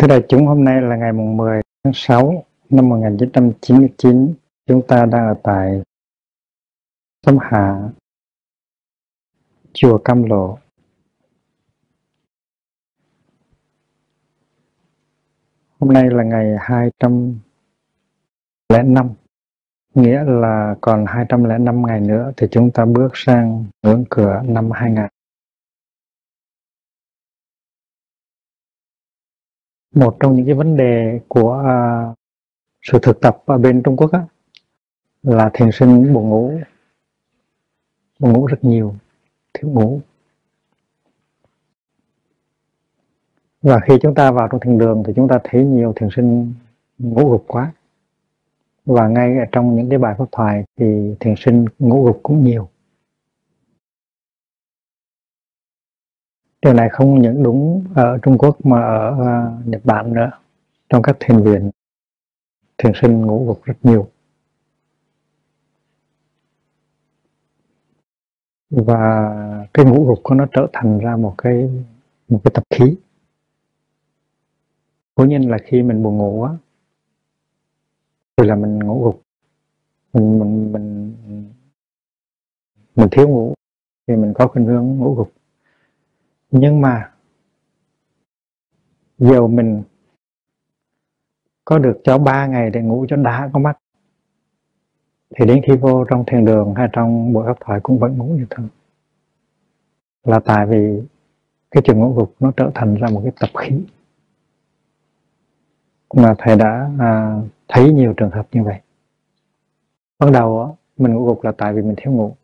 Thưa đại chúng, hôm nay là ngày mùng 10 tháng 6 năm 1999. Chúng ta đang ở tại Sông Hạ, chùa Cam Lộ. Hôm nay là ngày 205, nghĩa là còn 205 ngày nữa thì chúng ta bước sang ngưỡng cửa năm 2000. Một trong những cái vấn đề của uh, sự thực tập ở bên Trung Quốc á, là thiền sinh buồn ngủ buồn ngủ rất nhiều thiếu ngủ. Và khi chúng ta vào trong thiền đường thì chúng ta thấy nhiều thiền sinh ngủ gục quá. Và ngay ở trong những cái bài pháp thoại thì thiền sinh ngủ gục cũng nhiều. Điều này không những đúng ở Trung Quốc mà ở à, Nhật Bản nữa. Trong các thiền viện, thiền sinh ngủ gục rất nhiều. Và cái ngủ gục của nó trở thành ra một cái một cái tập khí. Cố nhiên là khi mình buồn ngủ á, thì là mình ngủ gục. Mình mình mình mình thiếu ngủ, thì mình có khuynh hướng ngủ gục nhưng mà dù mình có được cho ba ngày để ngủ cho đã có mắt. Thì đến khi vô trong thiền đường hay trong buổi học thoại cũng vẫn ngủ như thường. Là tại vì cái trường ngũ gục nó trở thành ra một cái tập khí. Mà thầy đã à, thấy nhiều trường hợp như vậy. Ban đầu mình ngủ gục là tại vì mình thiếu ngủ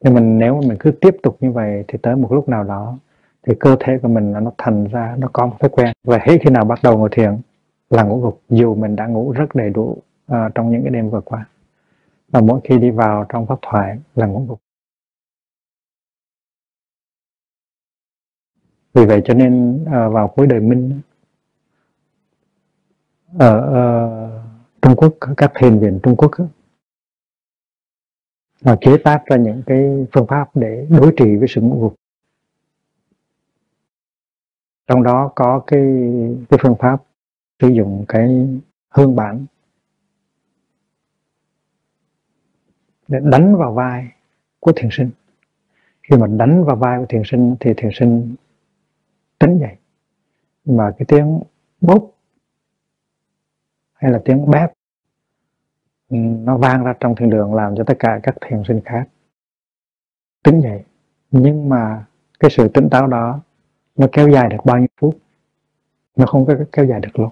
nhưng mình nếu mình cứ tiếp tục như vậy thì tới một lúc nào đó thì cơ thể của mình nó thành ra nó có một thói quen. Và hết khi nào bắt đầu ngồi thiền là ngủ gục dù mình đã ngủ rất đầy đủ uh, trong những cái đêm vừa qua. Và mỗi khi đi vào trong pháp thoại là ngủ gục. Vì vậy cho nên uh, vào cuối đời minh ở uh, Trung Quốc các thiền viện Trung Quốc và chế tác ra những cái phương pháp để đối trị với sự ngũ gục trong đó có cái cái phương pháp sử dụng cái hương bản để đánh vào vai của thiền sinh. Khi mà đánh vào vai của thiền sinh thì thiền sinh tỉnh dậy. Mà cái tiếng bốp hay là tiếng bép nó vang ra trong thiền đường, làm cho tất cả các thiền sinh khác. Tỉnh dậy nhưng mà cái sự tỉnh táo đó, nó kéo dài được bao nhiêu phút? Nó không có kéo dài được luôn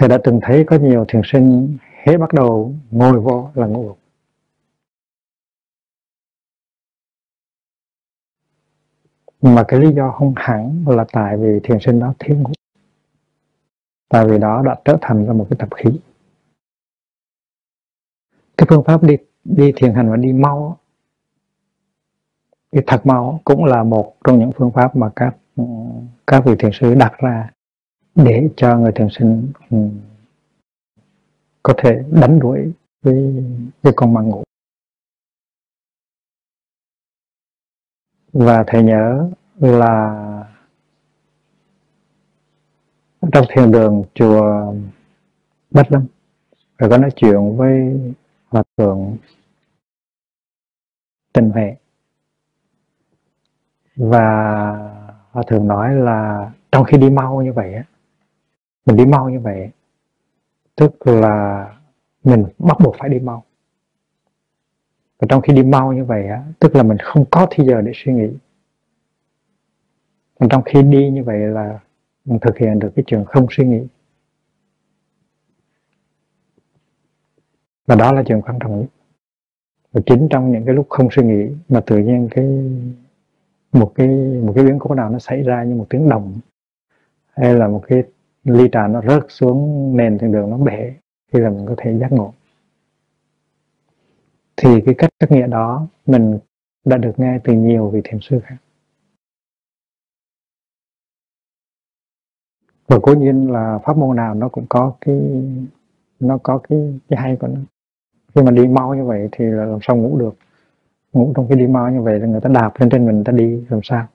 thầy đã từng thấy có nhiều thiền sinh hết bắt đầu ngồi vô là ngủ. Gục mà cái lý do không hẳn là tại vì thiền sinh đó thiếu ngủ tại vì đó đã trở thành ra một cái tập khí. Cái phương pháp đi đi thiền hành và đi mau đi thật mau cũng là một trong những phương pháp mà các ừ, các vị thiền sư đặt ra để cho người thiền sinh ừ, có thể đánh đuổi với với con ma ngủ. Và thầy nhớ là trong thiền đường chùa Bách Lâm. Rồi có nói chuyện với hòa thượng tình huệ. Và hòa thượng nói là trong khi đi mau như vậy á, mình đi mau như vậy tức là mình bắt buộc phải đi mau. Và trong khi đi mau như vậy á, tức là mình không có thời giờ để suy nghĩ. Còn trong khi đi như vậy là thực hiện được cái chuyện không suy nghĩ. Và đó là chuyện quan trọng nhất. Và chính trong những cái lúc không suy nghĩ mà tự nhiên cái, một cái một cái biến cố nào nó xảy ra như một tiếng đồng hay là một cái ly trà nó rớt xuống nền trên đường nó bể, thì là mình có thể giác ngộ. Thì cái cách cách nghĩa đó mình đã được nghe từ nhiều vị thiền sư khác. và cố nhiên là pháp môn nào nó cũng có cái, nó có cái cái hay của nó. Khi mà đi mau như vậy thì là làm sao ngủ được? Ngủ trong cái đi mau như vậy là người ta đạp lên trên mình, người ta đi làm sao?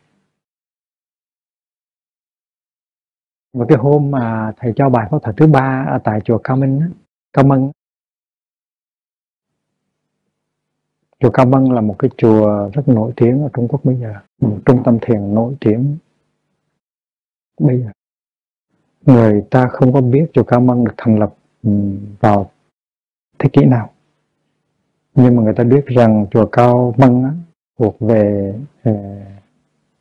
Và cái hôm mà thầy cho bài pháp thuật thứ ba ở tại chùa Cao Minh Cao Mân chùa Cao Mân là một cái chùa rất nổi tiếng ở Trung Quốc bây giờ, một trung tâm thiền nổi tiếng bây giờ người ta không có biết chùa Cao Mân được thành lập ừ, vào thế kỷ nào nhưng mà người ta biết rằng chùa Cao Mân á, thuộc về uh,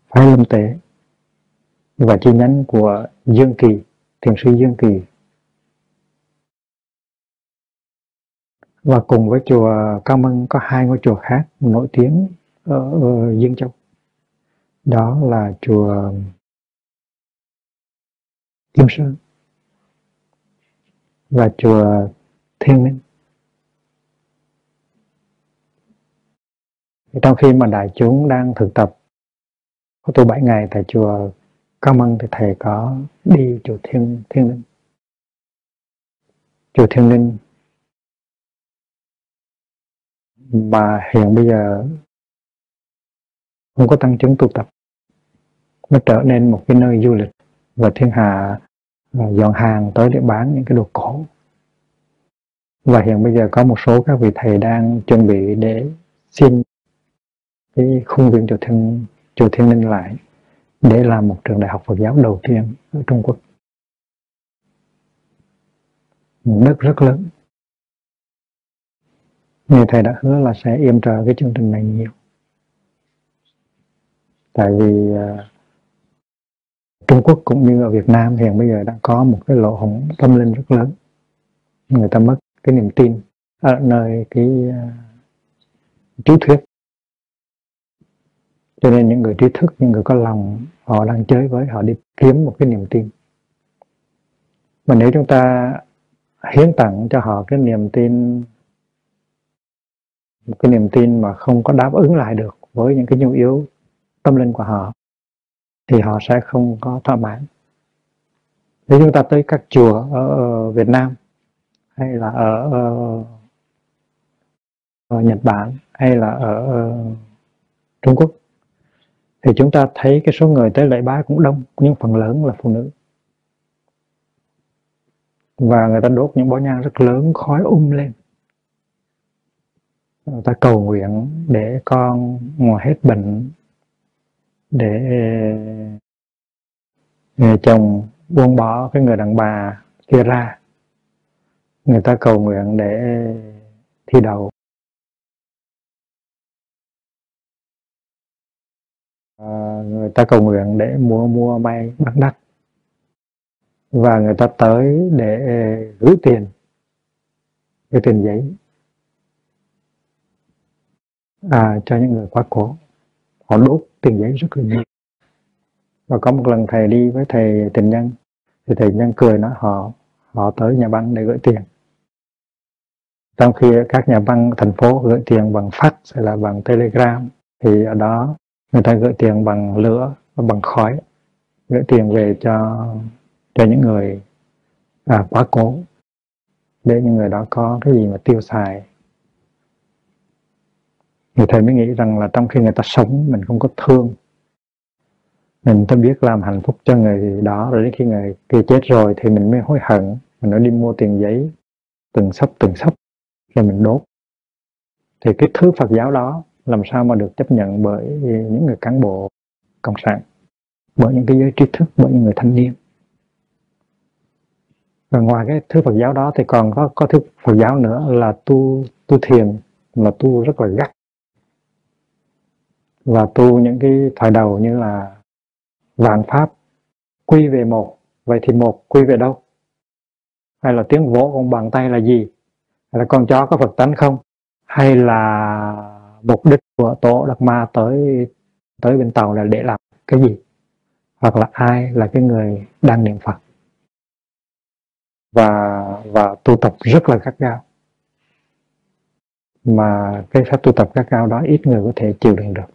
phái lâm tế và chi nhánh của Dương Kỳ, thiền sư Dương Kỳ. Và cùng với chùa Cao Mân có hai ngôi chùa khác nổi tiếng ở, ở Dương Châu. Đó là chùa Kim Sơn và chùa Thiên Minh. Trong khi mà đại chúng đang thực tập, có tu bảy ngày tại chùa Cao Mân thì thầy có đi chùa Thiên Thiên Linh. Chùa Thiên Linh mà hiện bây giờ không có tăng chứng tu tập, nó trở nên một cái nơi du lịch và thiên hạ à, dọn hàng tới để bán những cái đồ cổ. Và hiện bây giờ có một số các vị thầy đang chuẩn bị để xin cái khung viện chùa thiên chùa thiên linh lại để làm một trường đại học Phật giáo đầu tiên ở Trung Quốc. Một đất rất lớn. Như thầy đã hứa là sẽ yểm trợ cái chương trình này nhiều. Tại vì uh, Trung Quốc cũng như ở Việt Nam hiện bây giờ đã có một cái lỗ hổng tâm linh rất lớn. Người ta mất cái niềm tin ở nơi cái à, uh, chú thuyết. Cho nên những người trí thức những người có lòng họ đang chơi với họ đi kiếm một cái niềm tin. Mà nếu chúng ta hiến tặng cho họ cái niềm tin một cái niềm tin mà không có đáp ứng lại được với những cái nhu yếu tâm linh của họ thì họ sẽ không có thỏa mãn. Nếu chúng ta tới các chùa ở Việt Nam hay là ở, ở Nhật Bản hay là ở Trung Quốc thì chúng ta thấy cái số người tới lễ bái cũng đông nhưng phần lớn là phụ nữ. Và người ta đốt những bó nhang rất lớn khói um lên. Người ta cầu nguyện để con ngoài hết bệnh để ờ, người chồng buông bỏ cái người đàn bà kia ra. Người ta cầu nguyện để thi đậu. À, người ta cầu nguyện để mua mua may bán đắt. Và người ta tới để ờ, gửi tiền gửi tiền giấy à, cho những người quá cố họ đốt tiền giấy rất là nhiều. Và có một lần thầy đi với thầy tình nhân thì thầy nhân cười nói họ họ tới nhà băng để gửi tiền. Trong khi các nhà băng thành phố gửi tiền bằng fax hay là bằng telegram thì ở đó người ta gửi tiền bằng lửa và bằng khói gửi tiền về cho cho những người à, quá cố để những người đó có cái gì mà tiêu xài người thầy mới nghĩ rằng là trong khi người ta sống, mình không có thương. Mình ta biết làm hạnh phúc cho người đó, rồi đến khi người kia chết rồi thì mình mới hối hận. Mình nó đi mua tiền giấy, từng sấp từng sấp, rồi mình đốt. Thì cái thứ Phật giáo đó làm sao mà được chấp nhận bởi những người cán bộ cộng sản, bởi những cái giới trí thức, bởi những người thanh niên? Và ngoài cái thứ Phật giáo đó thì còn có có thứ Phật giáo nữa là tu tu thiền là tu rất là gắt và tu những cái thời đầu như là vạn pháp, quy về một. Vậy thì một quy về đâu? Hay là tiếng vỗ con bàn tay là gì? Hay là con chó có Phật tánh không? Hay là mục đích của tổ đặc Ma tới tới bên tàu là để làm cái gì? Hoặc là ai là cái người đang niệm Phật? Và và tu tập rất là gắt gao. Mà cái pháp tu tập gắt gao đó ít người có thể chịu đựng được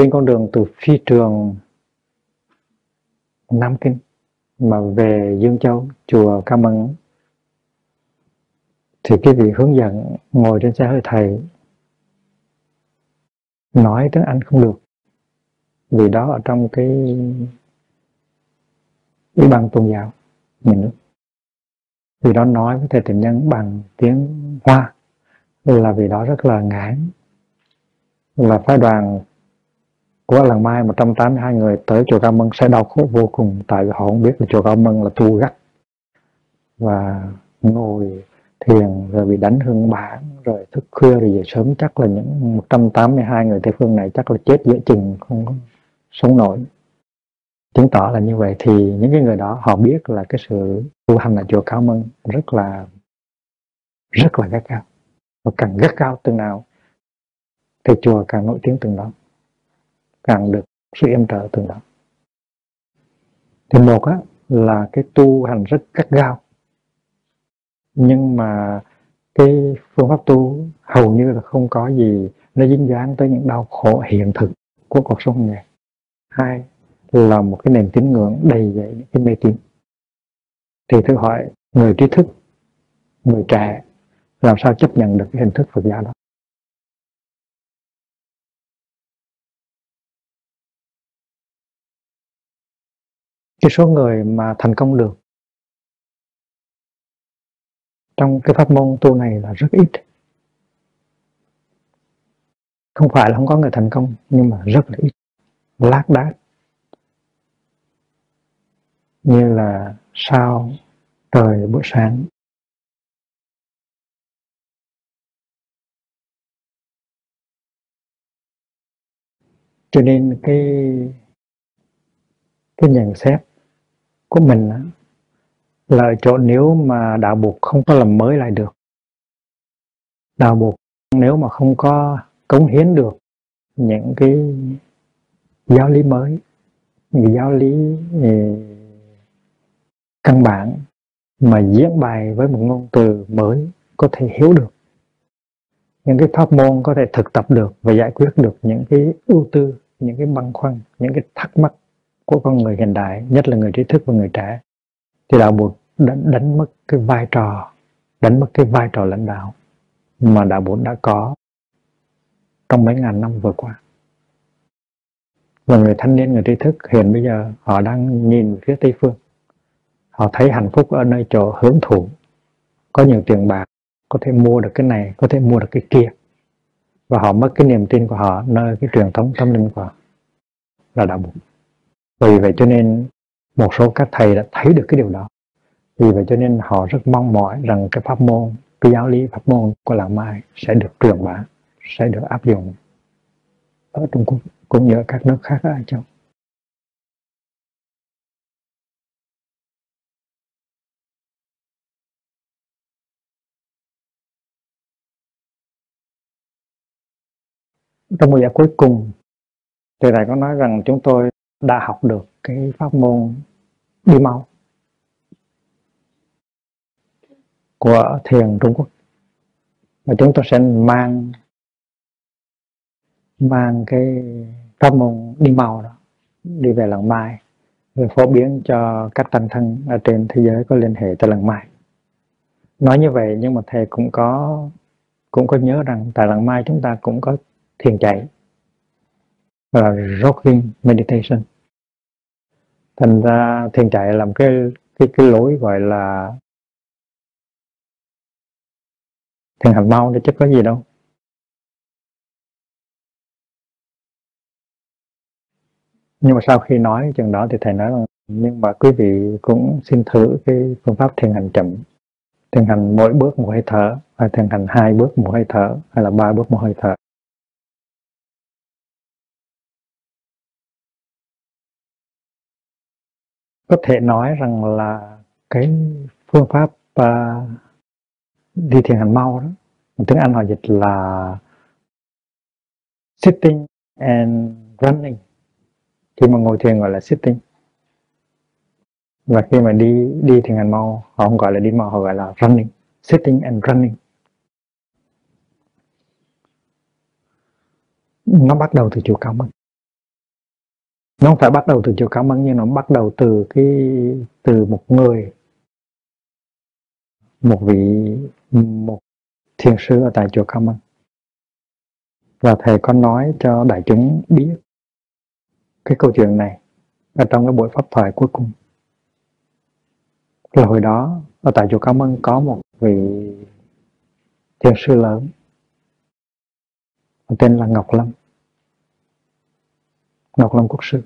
trên con đường từ phi trường Nam Kinh mà về Dương Châu, chùa Ca Mân thì cái vị hướng dẫn ngồi trên xe hơi thầy nói tiếng Anh không được. Vì đó ở trong cái ủy ban tôn giáo nhà nước. Vì đó nói với thầy tịnh nhân bằng tiếng hoa là vì đó rất là ngán, là phái đoàn của làng Mai 182 người tới chùa Cao Mân sẽ đau khổ vô cùng, tại vì họ không biết là chùa Cao Mân là tu gắt. Và ngồi thiền, rồi bị đánh hương bản, rồi thức khuya, rồi về sớm, chắc là những 182 người Tây Phương này chắc là chết giữa chừng, không có sống nổi. Chứng tỏ là như vậy thì những cái người đó, họ biết là cái sự tu hành ở chùa Cao Mân rất là rất là gắt gao, và càng gắt gao từng nào, thì chùa càng nổi tiếng từng đó càng được sự em trợ từ đó. Thì một á, là cái tu hành rất cắt gao. Nhưng mà cái phương pháp tu hầu như là không có gì, nó dính dáng tới những đau khổ hiện thực của cuộc sống này hai là một cái nền tín ngưỡng đầy dậy những cái mê tín. Thì thử hỏi người trí thức, người trẻ, làm sao chấp nhận được cái hình thức Phật giáo đó? Cái số người mà thành công được trong cái pháp môn tu này là rất ít. Không phải là không có người thành công, nhưng mà rất là ít. Lác đác. Như là sao trời buổi sáng. Cho nên cái cái nhận xét của mình là ở chỗ nếu mà đạo buộc không có làm mới lại được. Đạo buộc nếu mà không có cống hiến được những cái giáo lý mới, những giáo lý ừ, căn bản mà diễn bài với một ngôn từ mới có thể hiểu được. Những cái pháp môn có thể thực tập được và giải quyết được những cái ưu tư, những cái băn khoăn, những cái thắc mắc của con người hiện đại nhất là người trí thức và người trẻ thì đạo buộc đánh, đánh mất cái vai trò đánh mất cái vai trò lãnh đạo mà đạo Bụt đã có trong mấy ngàn năm vừa qua. Và người thanh niên người trí thức hiện bây giờ họ đang nhìn phía tây phương. Họ thấy hạnh phúc ở nơi chỗ hưởng thụ. Có nhiều tiền bạc có thể mua được cái này có thể mua được cái kia. Và họ mất cái niềm tin của họ nơi cái truyền thống tâm linh của họ là đạo Bụt vì vậy cho nên một số các thầy đã thấy được cái điều đó. Vì vậy cho nên họ rất mong mỏi rằng cái pháp môn, cái giáo lý pháp môn của làng mai sẽ được truyền bá, sẽ được áp dụng ở Trung Quốc cũng như ở các nước khác ở Châu. Trong buổi giảng cuối cùng thì thầy có nói rằng chúng tôi đã học được cái pháp môn đi mau của thiền Trung Quốc. Và chúng tôi sẽ mang mang cái pháp môn đi mau đó đi về lần mai rồi phổ biến cho các tăng thân ở trên thế giới có liên hệ tới lần mai. Nói như vậy nhưng mà thầy cũng có cũng có nhớ rằng tại lần mai chúng ta cũng có thiền chạy là rocking meditation. Thành ra thiền chạy làm cái cái cái lối gọi là thiền hành mau, chứ có gì đâu. Nhưng mà sau khi nói chừng đó thì thầy nói rằng, nhưng mà quý vị cũng xin thử cái phương pháp thiền hành chậm. Thiền hành mỗi bước một hơi thở, hay thiền hành hai bước một hơi thở, hay là ba bước một hơi thở. Có thể nói rằng là cái phương pháp uh, đi thiền hành mau đó tiếng Anh họ dịch là sitting and running. Khi mà ngồi thiền gọi là sitting. Và khi mà đi đi thiền hành mau họ không gọi là đi mau họ gọi là running sitting and running. Nó bắt đầu từ chiều cao mất nó không phải bắt đầu từ chiều cao ơn nhưng nó bắt đầu từ cái, từ một người, một vị, một thiền sư ở tại chùa Cao Mân và thầy có nói cho đại chúng biết cái câu chuyện này ở trong cái buổi pháp thoại cuối cùng. Là hồi đó, ở tại chùa Cao Mân có một vị thiền sư lớn, tên là Ngọc Lâm. Ngọc Lâm Quốc Sư.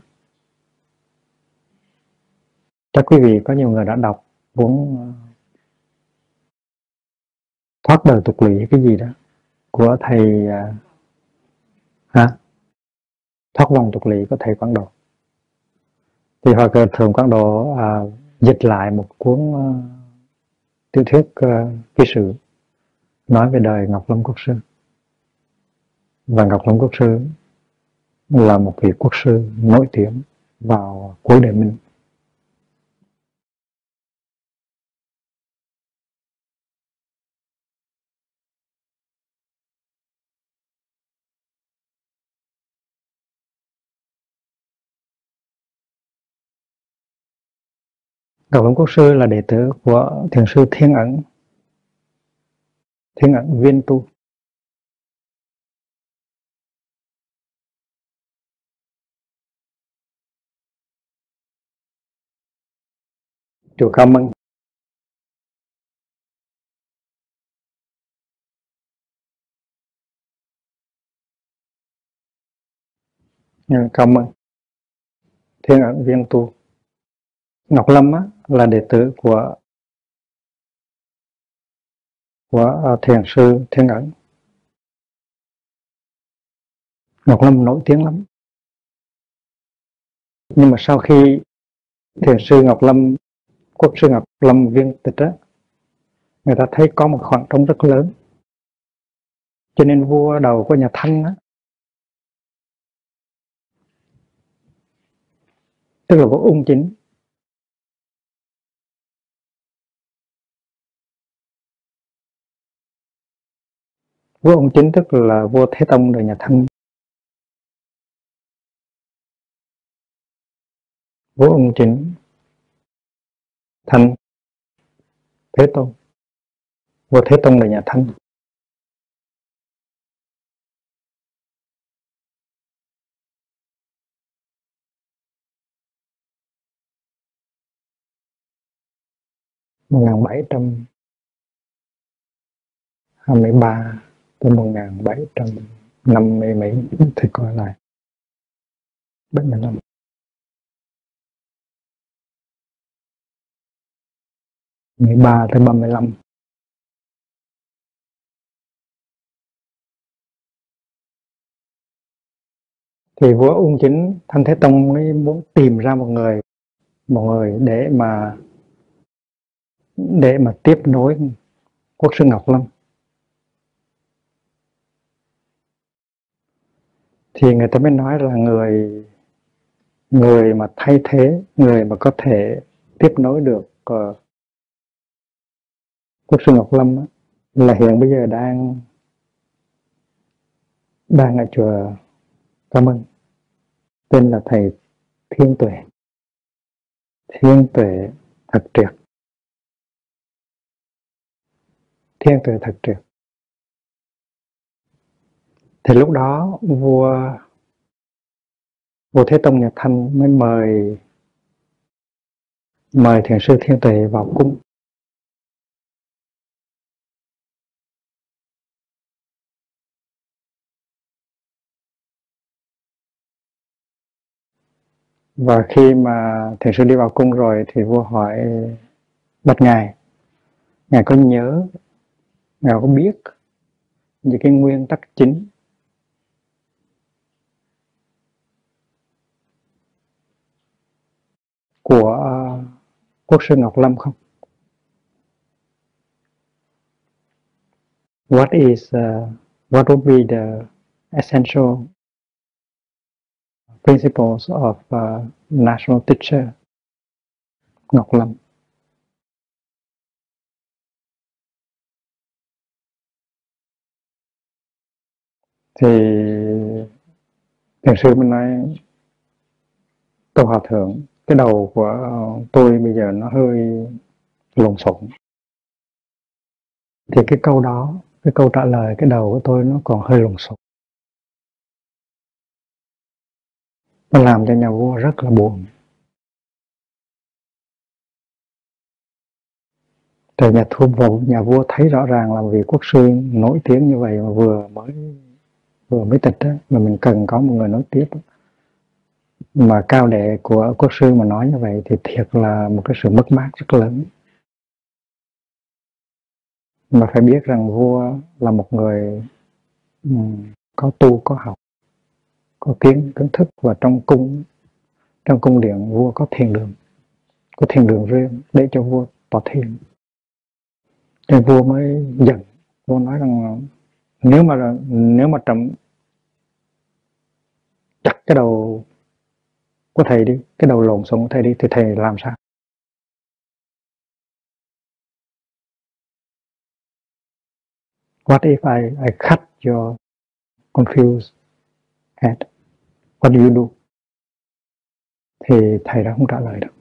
Chắc quý vị có nhiều người đã đọc cuốn ờ, thoát đời tục lụy cái gì đó của thầy ờ, hả? Thoát vòng tục lụy của thầy Quảng Độ. Thì họ thường Quảng Độ à, dịch lại một cuốn uh, tiểu thuyết uh, ký sự nói về đời Ngọc Lâm Quốc Sư. Và Ngọc Lâm Quốc Sư là một vị quốc sư nổi tiếng vào cuối đời mình. Cầu Lâm Quốc Sư là đệ tử của Thiền sư Thiên Ẩn. Thiên Ẩn Viên Tu. Chùa Khao Mân Khao Mân Thiên ẩn viên tu. Ngọc Lâm á, là đệ tử của của à, thiền sư Thiên ẩn Ngọc Lâm nổi tiếng lắm. Nhưng mà sau khi thiền sư Ngọc Lâm quốc sư Ngọc Lâm viên tịch á, người ta thấy có một khoảng trống rất lớn. Cho nên vua đầu của nhà Thanh á, tức là vua ung chính, vua ung chính tức là vua Thế Tông đời nhà Thanh. Vua ung chính Thanh. Thế Tôn. Vua Thế Tôn là nhà Thanh. Một ngàn bảy trăm hai mươi ba tới một ngàn bảy trăm năm mươi mấy thì coi lại. Bảy mươi năm 13 tới 35 thì vua ung chính thanh thế tông mới muốn tìm ra một người một người để mà để mà tiếp nối quốc sư ngọc lâm. Thì người ta mới nói là người người mà thay thế người mà có thể tiếp nối được uh, Quốc sư Ngọc Lâm á, là hiện bây giờ đang đang ở chùa Cảm ơn tên là thầy Thiên Tuệ. Thiên Tuệ thật triệt. Thiên Tuệ thật triệt. Thì lúc đó vua vua Thế Tông Nhật Thanh mới mời mời thiền sư Thiên Tuệ vào cung. Và khi mà thiền sư đi vào cung rồi thì vua hỏi bạch ngài ngài có nhớ ngài có biết những cái nguyên tắc chính của ờ, quốc sư Ngọc Lâm không? What is uh, what would be the essential principles of uh, national teacher Ngọc Lâm. Thì thiền sư mình nói Tô Hòa Thượng cái đầu của tôi bây giờ nó hơi lộn xộn thì cái câu đó cái câu trả lời cái đầu của tôi nó còn hơi lộn xộn nó làm cho nhà vua rất là buồn. Trời nhà thua vua, nhà vua thấy rõ ràng là vì quốc sư nổi tiếng như vậy mà vừa mới vừa mới tịch đó, mà mình cần có một người nói tiếp mà cao đệ của quốc sư mà nói như vậy thì thiệt là một cái sự mất mát rất lớn. Mà phải biết rằng vua là một người um, có tu có học có kiến kiến thức và trong cung trong cung điện vua có thiền đường có thiền đường riêng để cho vua tỏ thiền nên vua mới giận vua nói rằng nếu mà nếu mà trẫm chặt cái đầu của thầy đi cái đầu lộn xộn của thầy đi thì thầy làm sao What if I, I cut your confused head? What do you do? Thì thầy đã không trả lời được.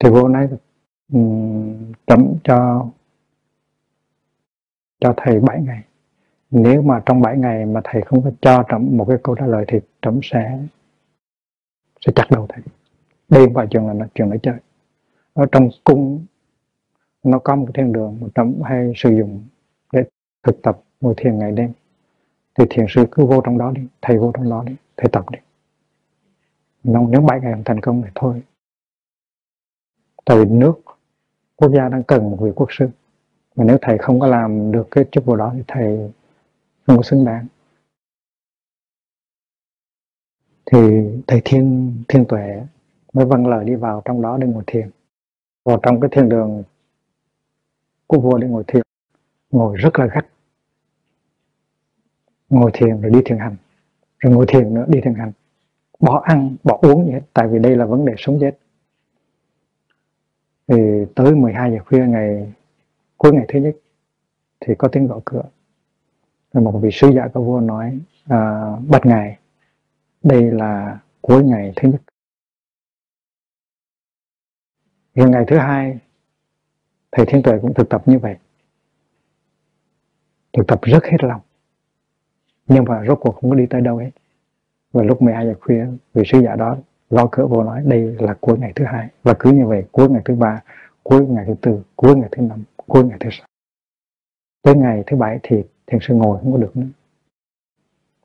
Thì vô nói um, chấm cho cho thầy 7 ngày nếu mà trong 7 ngày mà thầy không có cho trẫm một cái câu trả lời thì trẫm sẽ sẽ chặt đầu thầy đây không phải trường là nó trường nói chơi ở trong cung nó có một thiên đường mà trẫm hay sử dụng để thực tập ngồi thiền ngày đêm. Thì thiền sư cứ vô trong đó đi, thầy vô trong đó đi, thầy tập đi. Nếu bảy ngày không thành công thì thôi. Tại vì nước quốc gia đang cần một vị quốc sư. Mà nếu thầy không có làm được cái chức vụ đó thì thầy không có xứng đáng. Thì thầy thiên thiên tuệ mới vâng lời đi vào trong đó để ngồi thiền. Vào trong cái thiên đường của vua để ngồi thiền, ngồi rất là gắt ngồi thiền rồi đi thiền hành. Rồi ngồi thiền nữa đi thiền hành. Bỏ ăn bỏ uống gì hết tại vì đây là vấn đề sống chết. Thì tới 12 giờ khuya ngày cuối ngày thứ nhất thì có tiếng gõ cửa. Rồi một vị sứ giả của vua nói à, bạch ngài đây là cuối ngày thứ nhất. Hiện ngày thứ hai thầy thiên tuệ cũng thực tập như vậy. Thực tập rất hết lòng nhưng mà rốt cuộc không có đi tới đâu hết. Và lúc 12 giờ khuya, vị sứ giả đó gõ cửa vô nói, đây là cuối ngày thứ hai. Và cứ như vậy, cuối ngày thứ ba, cuối ngày thứ tư, cuối ngày thứ năm, cuối ngày thứ sáu. Tới ngày thứ bảy thì thiền sư ngồi không có được nữa.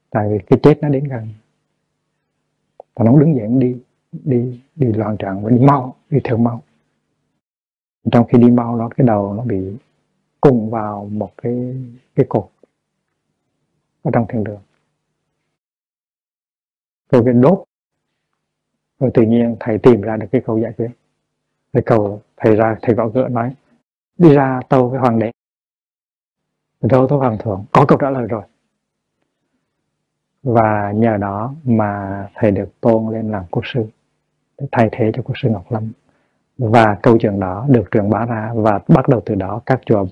Tại vì cái chết nó đến gần. Và nó đứng dậy đi đi đi loạn trạng và đi mau, đi theo mau. Trong khi đi mau nó cái đầu nó bị cùng vào một cái cái cột ở trong thiền đường. Rồi cái đốt. Rồi tự nhiên thầy tìm ra được cái câu giải quyết. Thầy cầu thầy ra, thầy gõ cửa nói, đi ra tâu với hoàng đế. Đâu với hoàng thượng, có câu trả lời rồi. Và nhờ đó mà thầy được tôn lên làm quốc sư, để thay thế cho quốc sư Ngọc Lâm. Và câu chuyện đó được truyền bá ra và bắt đầu từ đó các chùa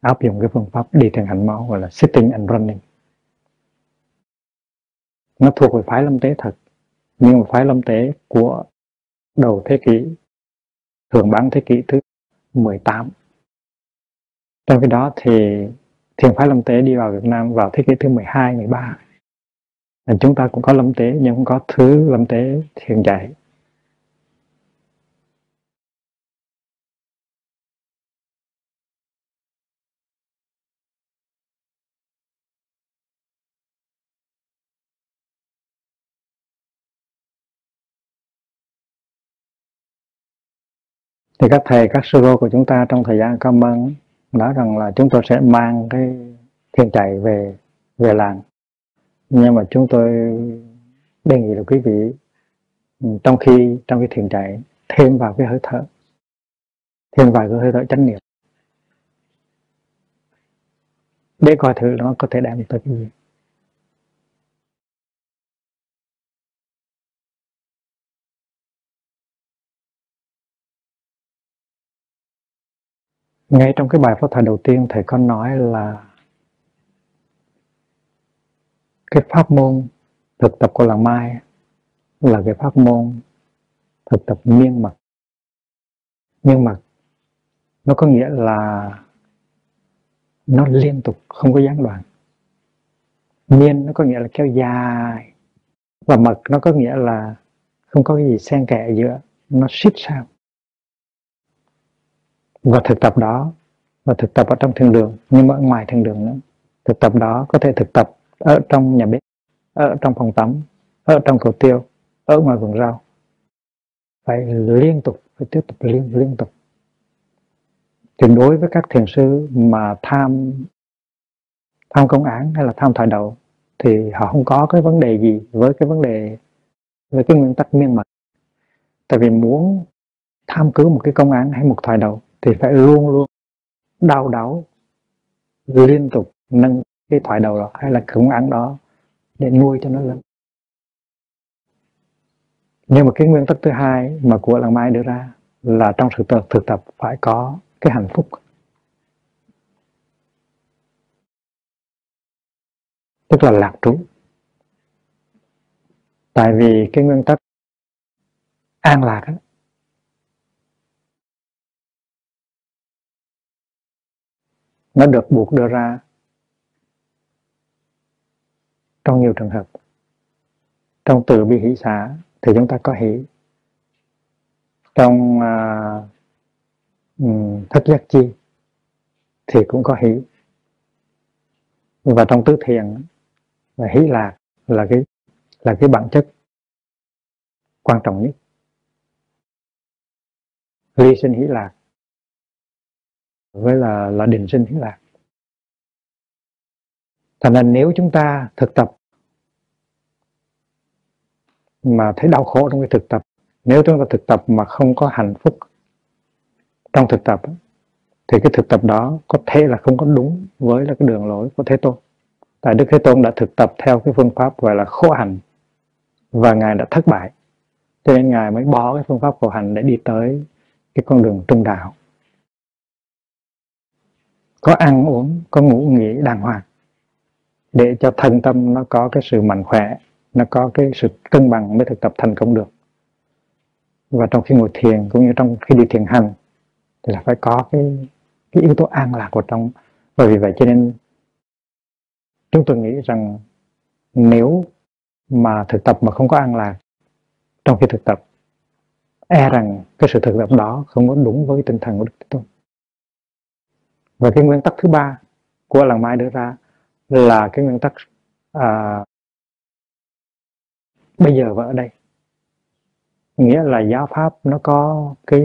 áp dụng cái phương pháp đi thiền hành máu, gọi là sitting and running nó thuộc về phái lâm tế thật nhưng mà phái lâm tế của đầu thế kỷ thường bán thế kỷ thứ 18 trong cái đó thì thiền phái lâm tế đi vào Việt Nam vào thế kỷ thứ 12, 13 chúng ta cũng có lâm tế nhưng cũng có thứ lâm tế thiền dạy. Thì các thầy, các sư cô của chúng ta trong thời gian comment nói rằng là chúng tôi sẽ mang cái thiền chạy về về làng. Nhưng mà chúng tôi đề nghị là quý vị ừ, trong khi, trong cái thiền chạy thêm vào cái hơi thở, thêm vào cái hơi thở chánh niệm. Để coi thử nó có thể đem tới cái gì. Ngay trong cái bài pháp thoại đầu tiên, thầy có nói là cái pháp môn thực tập của làng mai là cái pháp môn thực tập miên mật. Miên mật nó có nghĩa là nó liên tục, không có gián đoạn. Miên nó có nghĩa là kéo dài và mật nó có nghĩa là không có cái gì xen kẽ giữa, nó xích sao và thực tập đó, và thực tập ở trong thiền đường, nhưng mà ở ngoài thiền đường nữa. Thực tập đó có thể thực tập ở trong nhà bếp, ở trong phòng tắm, ở trong cầu tiêu, ở ngoài vườn rau. Phải liên tục, phải tiếp tục liên liên tục. Thì đối với các thiền sư mà tham tham công án hay là tham thoại đầu, thì họ không có cái vấn đề gì với cái vấn đề, với cái nguyên tắc miên mật tại vì muốn tham cứu một cái công án hay một thoại đầu thì phải luôn luôn đau đáu liên tục nâng cái thoại đầu đó hay là cứng ăn đó để nuôi cho nó lớn. Nhưng mà cái nguyên tắc thứ hai mà của làng mai đưa ra là trong sự thực, thực tập phải có cái hạnh phúc. Tức là lạc trú. Tại vì cái nguyên tắc an lạc ấy, nó được buộc đưa ra trong nhiều trường hợp. Trong từ bi hỷ xã thì chúng ta có hỷ. Trong uh, thất giác chi thì cũng có hỷ. Và trong tứ thiền là hỷ lạc là cái là cái bản chất quan trọng nhất. Ly sinh hỷ lạc với là là định sinh hỷ lạc. Thành ra nếu chúng ta thực tập mà thấy đau khổ trong cái thực tập, nếu chúng ta thực tập mà không có hạnh phúc trong thực tập, thì cái thực tập đó có thể là không có đúng với là cái đường lối của Thế Tôn. Tại Đức Thế Tôn đã thực tập theo cái phương pháp gọi là khổ hành và Ngài đã thất bại. Cho nên Ngài mới bỏ cái phương pháp khổ hành để đi tới cái con đường trung đạo có ăn uống, có ngủ nghỉ đàng hoàng. Để cho thân tâm nó có cái sự mạnh khỏe, nó có cái sự cân bằng mới thực tập thành công được. Và trong khi ngồi thiền, cũng như trong khi đi thiền hành, thì là phải có cái cái yếu tố an lạc của trong. Bởi vì vậy cho nên chúng tôi nghĩ rằng nếu mà thực tập mà không có an lạc, trong khi thực tập e rằng cái sự thực tập đó không có đúng với tinh thần của Đức Thế Tôn và cái nguyên tắc thứ ba của làng mai đưa ra là cái nguyên tắc à, bây giờ và ở đây. Nghĩa là giáo pháp nó có cái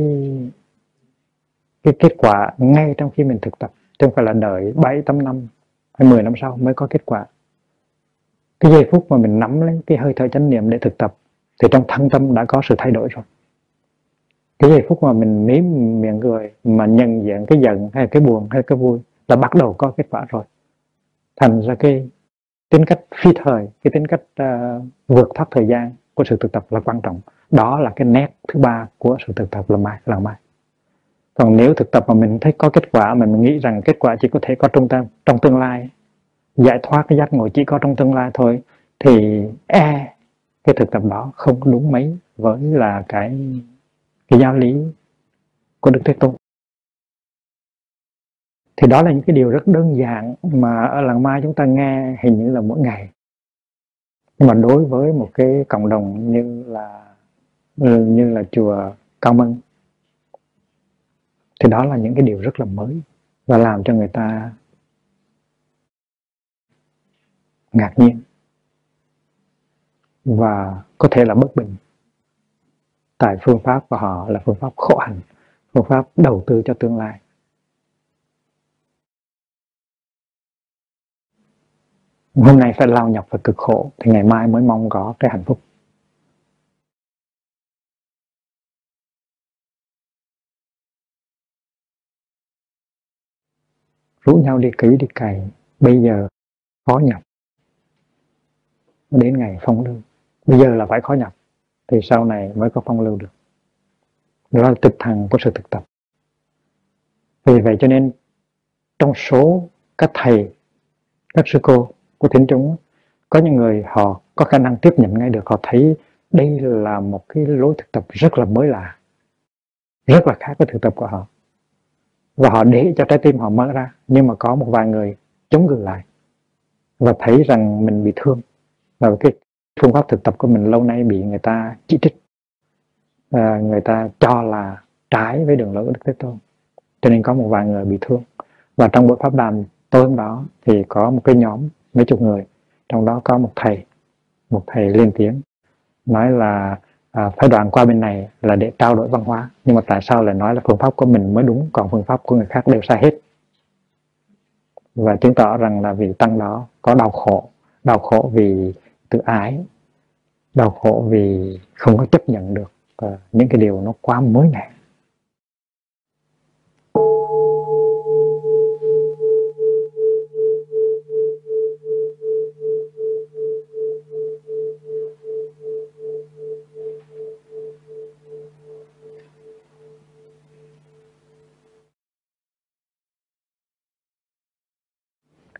cái kết quả ngay trong khi mình thực tập chứ không phải là đợi 7 8 năm hay 10 năm sau mới có kết quả. Cái giây phút mà mình nắm lấy cái hơi thở chánh niệm để thực tập thì trong thân tâm đã có sự thay đổi rồi cái giây phút mà mình nếm miệng cười mà nhận diện cái giận hay cái buồn hay cái vui là bắt đầu có kết quả rồi. Thành ra cái tính cách phi thời cái tính cách uh, vượt thoát thời gian của sự thực tập là quan trọng. Đó là cái nét thứ ba của sự thực tập là mai là mai. Còn nếu thực tập mà mình thấy có kết quả mà mình nghĩ rằng kết quả chỉ có thể có trong tâm trong tương lai giải thoát cái giác ngộ chỉ có trong tương lai thôi thì e cái thực tập đó không đúng mấy với là cái cái giáo lý của Đức Thế Tôn. Thì đó là những cái điều rất đơn giản mà ở làng mai chúng ta nghe hình như là mỗi ngày. Nhưng mà đối với một cái cộng đồng như là như là chùa Cao Mân, thì đó là những cái điều rất là mới và làm cho người ta ngạc nhiên và có thể là bất bình tại phương pháp của họ là phương pháp khổ hạnh, phương pháp đầu tư cho tương lai. Hôm nay phải lao nhọc và cực khổ thì ngày mai mới mong có cái hạnh phúc. Rủ nhau đi kỹ đi cày bây giờ khó nhập đến ngày phong lương, bây giờ là phải khó nhập thì sau này mới có phong lưu được. Đó là thực thần của sự thực tập. Vì vậy cho nên, trong số các thầy, các sư cô của thính chúng có những người họ có khả năng tiếp nhận ngay được, họ thấy đây là một cái lối thực tập rất là mới lạ, rất là khác với thực tập của họ. Và họ để cho trái tim họ mở ra, nhưng mà có một vài người chống ngược lại và thấy rằng mình bị thương. Và cái phương pháp thực tập của mình lâu nay bị người ta chỉ trích à, người ta cho là trái với đường lối của đức thế tôn. Cho nên có một vài người bị thương. Và trong buổi pháp đàm tối hôm đó thì có một cái nhóm mấy chục người trong đó có một thầy một thầy lên tiếng nói là à, phải đoàn qua bên này là để trao đổi văn hóa nhưng mà tại sao lại nói là phương pháp của mình mới đúng còn phương pháp của người khác đều sai hết? Và chứng tỏ rằng là vị tăng đó có đau khổ đau khổ vì tự ái, đau khổ vì không có chấp nhận được những cái điều nó quá mới mẻ.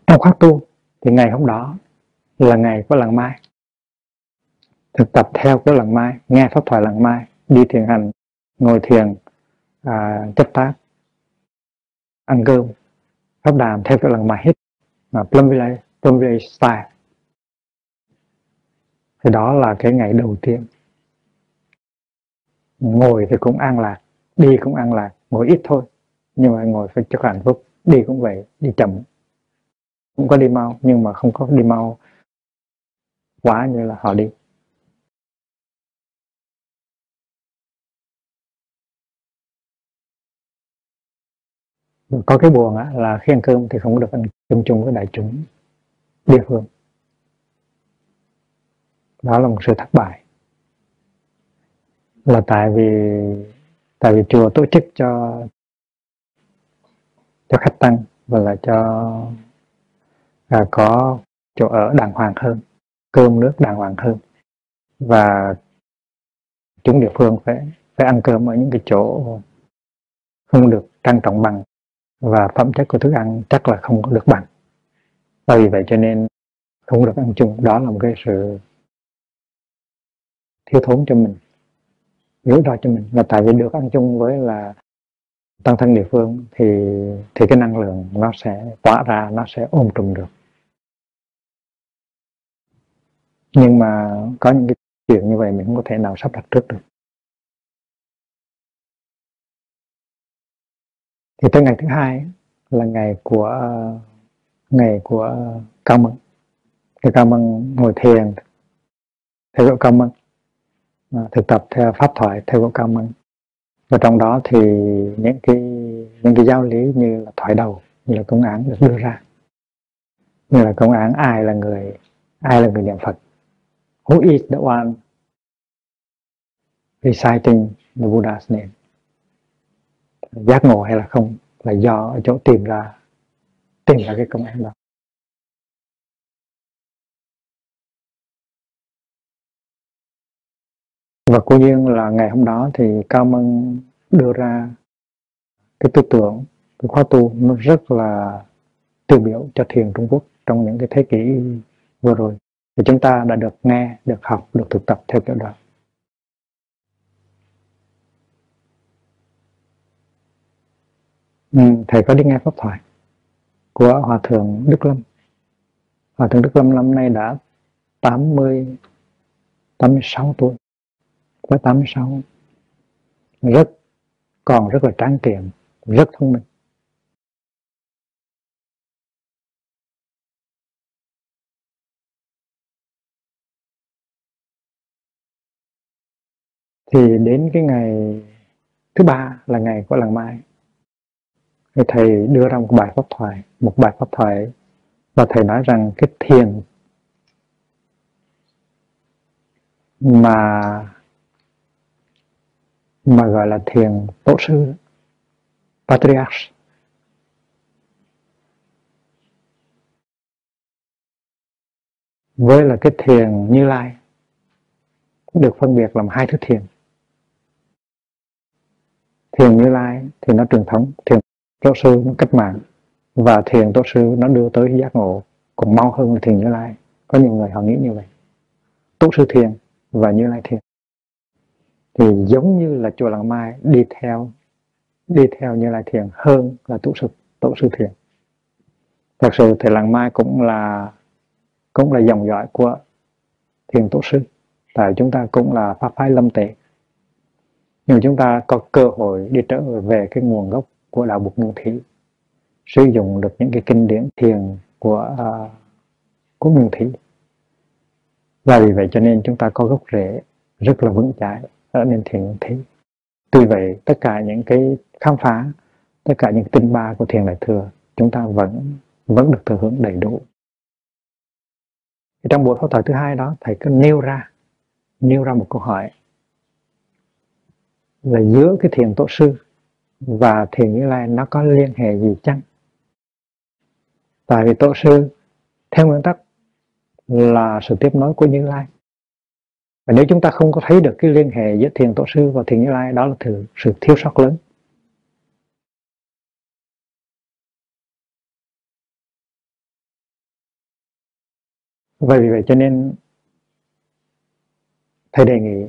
Trong khóa tu, thì ngày hôm đó là ngày của lần mai. Thực tập theo của lần mai nghe pháp thoại lần mai đi thiền hành ngồi thiền à, chấp tác ăn cơm pháp đàm theo cái lần mai hết. Mà plum village plum village style. Thì đó là cái ngày đầu tiên. Ngồi thì cũng an lạc đi cũng an lạc ngồi ít thôi. Nhưng mà ngồi phải cho hạnh phúc đi cũng vậy đi chậm. Cũng có đi mau nhưng mà không có đi mau quá như là họ đi. Có cái buồn á, là khi ăn cơm thì không được ăn cơm chung với đại chúng địa phương. Đó là một sự thất bại. Là tại vì tại vì chùa tổ chức cho cho khách tăng và là cho à, có chỗ ở đàng hoàng hơn cơm nước đàng hoàng hơn. Và chúng địa phương phải phải ăn cơm ở những cái chỗ không được trang trọng bằng. Và phẩm chất của thức ăn chắc là không được bằng. Và vì vậy cho nên không được ăn chung. Đó là một cái sự thiếu thốn cho mình, rủi ro cho mình. Là tại vì được ăn chung với là tăng thân địa phương thì thì cái năng lượng nó sẽ tỏa ra, nó sẽ ôm trùm được. Nhưng mà có những cái chuyện như vậy mình không có thể nào sắp đặt trước được. Thì tới ngày thứ hai là ngày của ngày của cao mừng thì cao mừng ngồi thiền theo gọi cao mừng à, thực tập theo pháp thoại theo gọi cao mừng và trong đó thì những cái những cái giáo lý như là thoại đầu, như là công án được đưa ra. Như là công án ai là người, ai là người niệm phật who is the one reciting the Buddha's name giác ngộ hay là không là do ở chỗ tìm ra tìm ra cái công án đó. Và cố nhiên là ngày hôm đó thì cao mân đưa ra cái tư tưởng, cái khóa tu nó rất là tiêu biểu cho thiền Trung Quốc trong những cái thế kỷ vừa rồi thì chúng ta đã được nghe được học được thực tập theo kiểu đó. Ừ, thầy có đi nghe pháp thoại của hòa thượng Đức Lâm. Hòa thượng Đức Lâm năm nay đã 80 86 tuổi. Với 86 rất còn rất là tráng kiện rất thông minh. Thì đến cái ngày thứ ba là ngày của làng mai. Thì thầy đưa ra một bài pháp thoại, một bài pháp thoại và thầy nói rằng cái thiền mà mà gọi là thiền tổ sư, patriarch. Với là cái thiền như lai được phân biệt làm hai thứ thiền thiền như lai thì nó truyền thống, thiền tổ sư nó cách mạng, và thiền tổ sư nó đưa tới giác ngộ. Còn mau hơn là thiền như lai, có nhiều người họ nghĩ như vậy. Tổ sư thiền và như lai thiền. Thì giống như là chùa làng mai đi theo đi theo như lai thiền hơn là tổ sư tổ sư thiền. Thật sự thì làng mai cũng là cũng là dòng dõi của thiền tổ sư, tại chúng ta cũng là pháp phái lâm tệ nhưng chúng ta có cơ hội đi trở về cái nguồn gốc của đạo Bụt Nguyên Thủy sử dụng được những cái kinh điển thiền của uh, của Nguyên Thủy. Và vì vậy cho nên chúng ta có gốc rễ rất là vững chãi ở nền thiền Nguyên Thủy. Tuy vậy tất cả những cái khám phá tất cả những tinh ba của thiền đại thừa chúng ta vẫn vẫn được thừa hưởng đầy đủ. Trong buổi phẫu thuật thứ hai đó thầy cứ nêu ra nêu ra một câu hỏi là giữa cái thiền tổ sư và thiền như lai nó có liên hệ gì chăng? Tại vì tổ sư theo nguyên tắc là sự tiếp nối của như lai. Và nếu chúng ta không có thấy được cái liên hệ giữa thiền tổ sư và thiền như lai đó là sự, sự thiếu sót lớn. Vậy vì vậy cho nên thầy đề nghị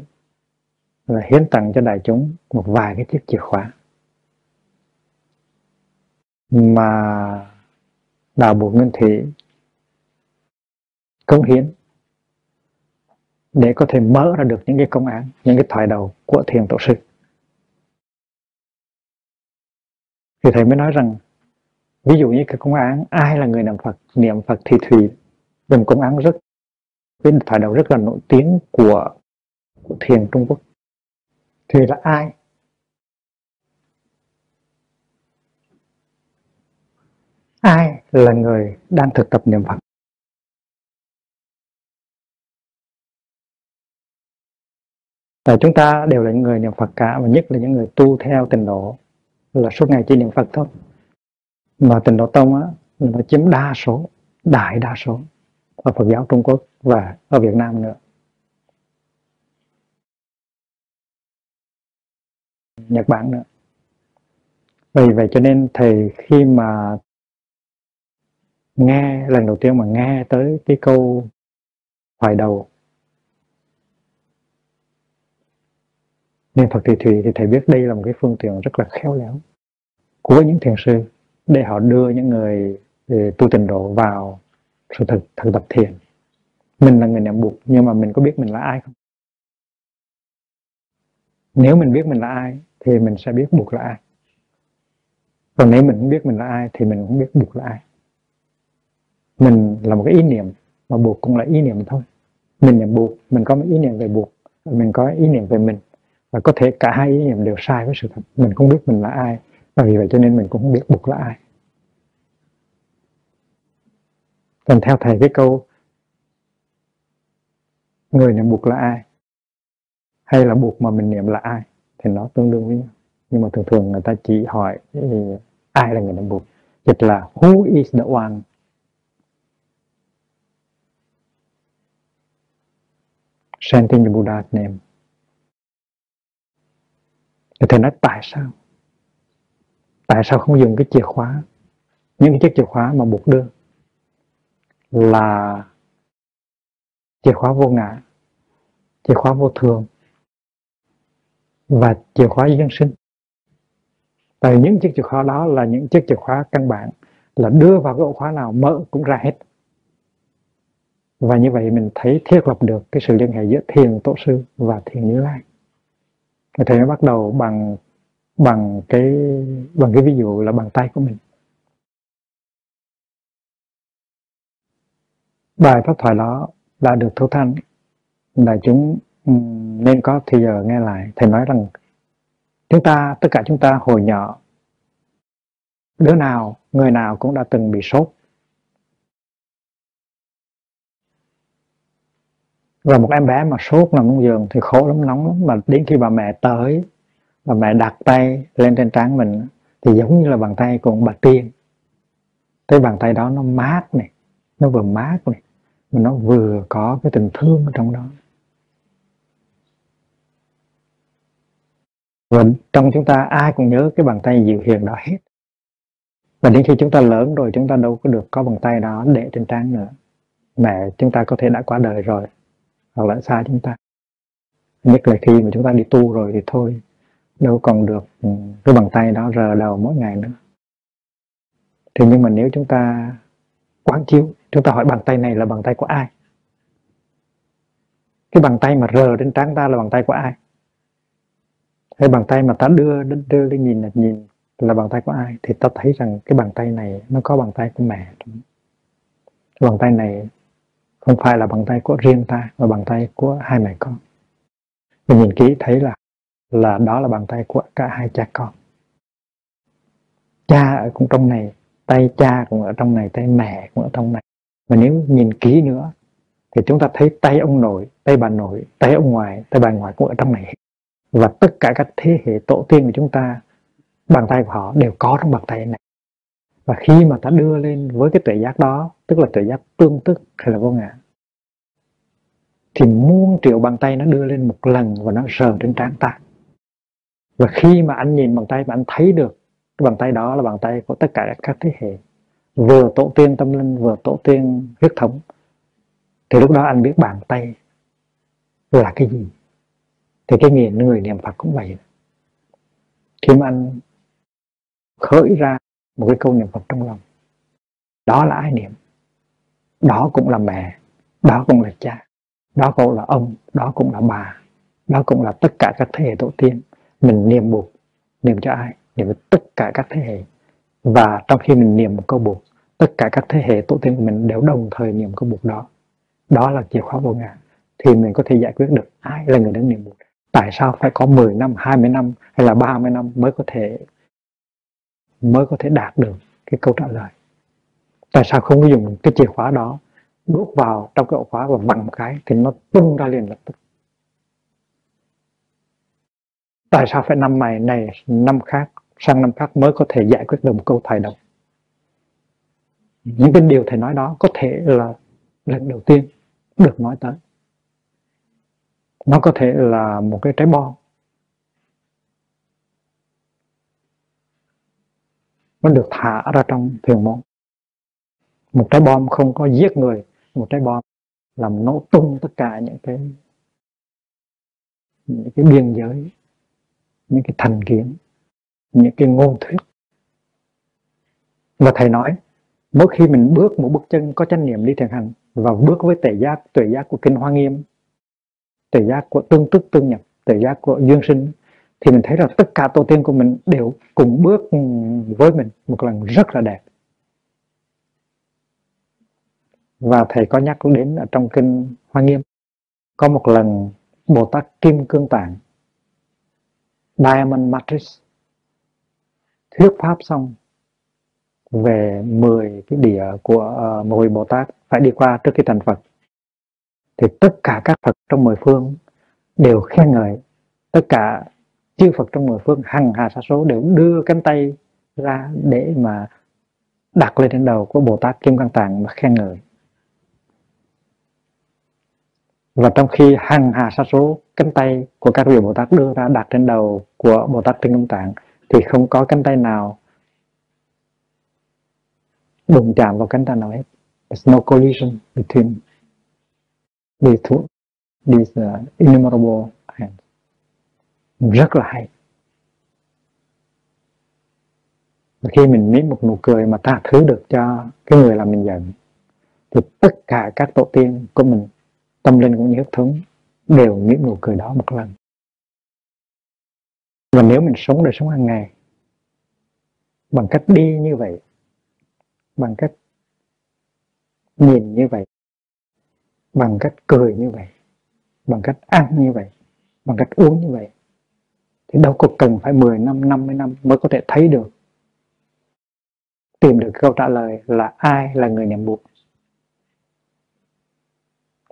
là hiến tặng cho đại chúng một vài cái chiếc chìa khóa mà đạo bộ Nguyên Thủy công hiến để có thể mở ra được những cái công án, những cái thoại đầu của thiền tổ sư. Thì thầy mới nói rằng ví dụ như cái công án ai là người niệm Phật, niệm Phật thì thủy dùng công án rất cái thoại đầu rất là nổi tiếng của, của thiền Trung Quốc thì là ai ai là người đang thực tập niệm Phật Và chúng ta đều là những người niệm Phật cả và nhất là những người tu theo tình độ là suốt ngày chỉ niệm Phật thôi. Mà tình độ tông á nó chiếm đa số, đại đa số ở Phật giáo Trung Quốc và ở Việt Nam nữa. Nhật Bản nữa. Vì vậy cho nên thầy khi mà nghe lần đầu tiên mà nghe tới cái câu hoài đầu niệm Phật thì thủy thì thầy biết đây là một cái phương tiện rất là khéo léo của những thiền sư để họ đưa những người ừ, tu tình độ vào sự thực, thực tập thiền mình là người niệm buộc nhưng mà mình có biết mình là ai không nếu mình biết mình là ai thì mình sẽ biết buộc là ai. Còn nếu mình không biết mình là ai, thì mình không biết buộc là ai. Mình là một cái ý niệm, mà buộc cũng là ý niệm thôi. Mình niệm buộc, mình có một ý niệm về buộc mình có ý niệm về mình. Và có thể cả hai ý niệm đều sai với sự thật. Mình không biết mình là ai, và vì vậy cho nên mình cũng không biết buộc là ai. Còn theo thầy cái câu, người niệm buộc là ai? Hay là buộc mà mình niệm là ai? Thì nó tương đương với nhau. Nhưng mà thường thường người ta chỉ hỏi ừ, ai là người niệm buộc dịch là who is the one? Chanting the Buddha's name. Thì thầy nói tại sao? Tại sao không dùng cái chìa khóa? Những cái chiếc chìa khóa mà buộc đưa là chìa khóa vô ngã, chìa khóa vô thường và chìa khóa dân sinh. Tại những chiếc chìa khóa đó là những chiếc chìa khóa căn bản, là đưa vào cái ổ khóa nào mở cũng ra hết. Và như vậy mình thấy thiết lập được cái sự liên hệ giữa thiền tổ sư và thiền như lai. Thầy mới bắt đầu bằng bằng cái bằng cái ví dụ là bàn tay của mình. Bài pháp thoại đó đã được thu thanh. Đại chúng nên có thì giờ nghe lại thầy nói rằng chúng ta, tất cả chúng ta hồi nhỏ, đứa nào, người nào cũng đã từng bị sốt. Và một em bé mà sốt nằm trong giường thì khổ lắm, nóng lắm. Mà đến khi bà mẹ tới, bà mẹ đặt tay lên trên trán mình, thì giống như là bàn tay của bà tiên. Cái bàn tay đó nó mát này, nó vừa mát này, mà nó vừa có cái tình thương ở trong đó. Và trong chúng ta, ai cũng nhớ cái bàn tay dịu hiền đó hết. Và đến khi chúng ta lớn rồi, chúng ta đâu có được có bàn tay đó để trên trán nữa mẹ chúng ta có thể đã qua đời rồi, hoặc là xa chúng ta. Nhất là khi mà chúng ta đi tu rồi thì thôi, đâu còn được ừ, cái bàn tay đó rờ đầu mỗi ngày nữa. Thì nhưng mà nếu chúng ta quán chiếu, chúng ta hỏi bàn tay này là bàn tay của ai? Cái bàn tay mà rờ trên trán ta là bàn tay của ai? Cái bàn tay mà ta đưa đưa lên nhìn là nhìn là bàn tay của ai? Thì ta thấy rằng cái bàn tay này nó có bàn tay của mẹ. Bàn tay này không phải là bàn tay của riêng ta, mà bàn tay của hai mẹ con. Mình nhìn kỹ thấy là là đó là bàn tay của cả hai cha con. Cha ở cũng trong này, tay cha cũng ở trong này, tay mẹ cũng ở trong này. Mà nếu nhìn kỹ nữa, thì chúng ta thấy tay ông nội, tay bà nội, tay ông ngoại, tay bà ngoại cũng ở trong này và tất cả các thế hệ tổ tiên của chúng ta, bàn tay của họ đều có trong bàn tay này. Và khi mà ta đưa lên với cái tuệ giác đó, tức là tuệ giác tương tức hay là vô ngã, thì muôn triệu bàn tay nó đưa lên một lần và nó sờ trên trán ta. Và khi mà anh nhìn bàn tay mà anh thấy được, cái bàn tay đó là bàn tay của tất cả các thế hệ, vừa tổ tiên tâm linh, vừa tổ tiên huyết thống, thì lúc đó anh biết bàn tay là cái gì? Thì cái nghiền người niệm Phật cũng vậy. Khi mà anh khởi ra một cái câu niệm Phật trong lòng, đó là ai niệm. Đó cũng là mẹ, đó cũng là cha, đó cũng là ông, đó cũng là bà, đó cũng là tất cả các thế hệ tổ tiên. Mình niệm buộc, niệm cho ai? Niệm tất cả các thế hệ. Và trong khi mình niệm một câu buộc, tất cả các thế hệ tổ tiên của mình đều đồng thời niệm câu buộc đó. Đó là chìa khóa vô ngã thì mình có thể giải quyết được ai là người đang niệm buộc tại sao phải có 10 năm 20 năm hay là 30 năm mới có thể, mới có thể đạt được cái câu trả lời? Tại sao không có dùng cái chìa khóa đó đốt vào trong cái ổ khóa và vặn một cái thì nó tung ra liền lập tức? Tại sao phải năm này này, năm khác, sang năm khác mới có thể giải quyết được một câu thầy đâu những cái điều thầy nói đó có thể là lần đầu tiên được nói tới nó có thể là một cái trái bom. Nó được thả ra trong thiền môn một trái bom không có giết người, một trái bom làm nổ tung tất cả những cái những cái biên giới, những cái thành kiến, những cái ngôn thuyết. Và thầy nói, mỗi khi mình bước một bước chân, có chánh niệm đi thiền hành và bước với tệ giác, tuệ giác của kinh hoa nghiêm tuệ giác của tương tức tương nhập tuệ giác của duyên sinh. Thì mình thấy là tất cả tổ tiên của mình đều cùng bước với mình một lần rất là đẹp. Và thầy có nhắc đến ở trong kinh hoa nghiêm có một lần bồ tát kim cương tạng diamond matrix thuyết pháp xong về 10 cái địa của uh, ờ, 10 Bồ Tát phải đi qua trước khi thành Phật thì tất cả các Phật trong mười phương đều khen ngợi. Tất cả chư Phật trong mười phương hằng hà sa số đều đưa cánh tay ra để mà đặt lên trên đầu của Bồ Tát Kim Cang Tạng mà khen ngợi. Và trong khi hằng hà sa số cánh tay của các vị Bồ Tát đưa ra đặt trên đầu của Bồ Tát Kim Cang Tạng thì không có cánh tay nào đụng chạm vào cánh tay nào hết. There's no collision between đi two these uh, innumerable hands. Rất là hay. Và khi mình nếm một nụ cười mà tha thứ được cho cái người làm mình giận thì tất cả các tổ tiên của mình tâm linh cũng như huyết thống đều nếm nụ cười đó một lần. Và nếu mình sống đời sống hàng ngày bằng cách đi như vậy bằng cách nhìn như vậy bằng cách cười như vậy, bằng cách ăn như vậy, bằng cách uống như vậy, thì đâu có cần phải 10 năm 50 năm mới có thể thấy được. Tìm được câu trả lời là ai là người niệm buộc.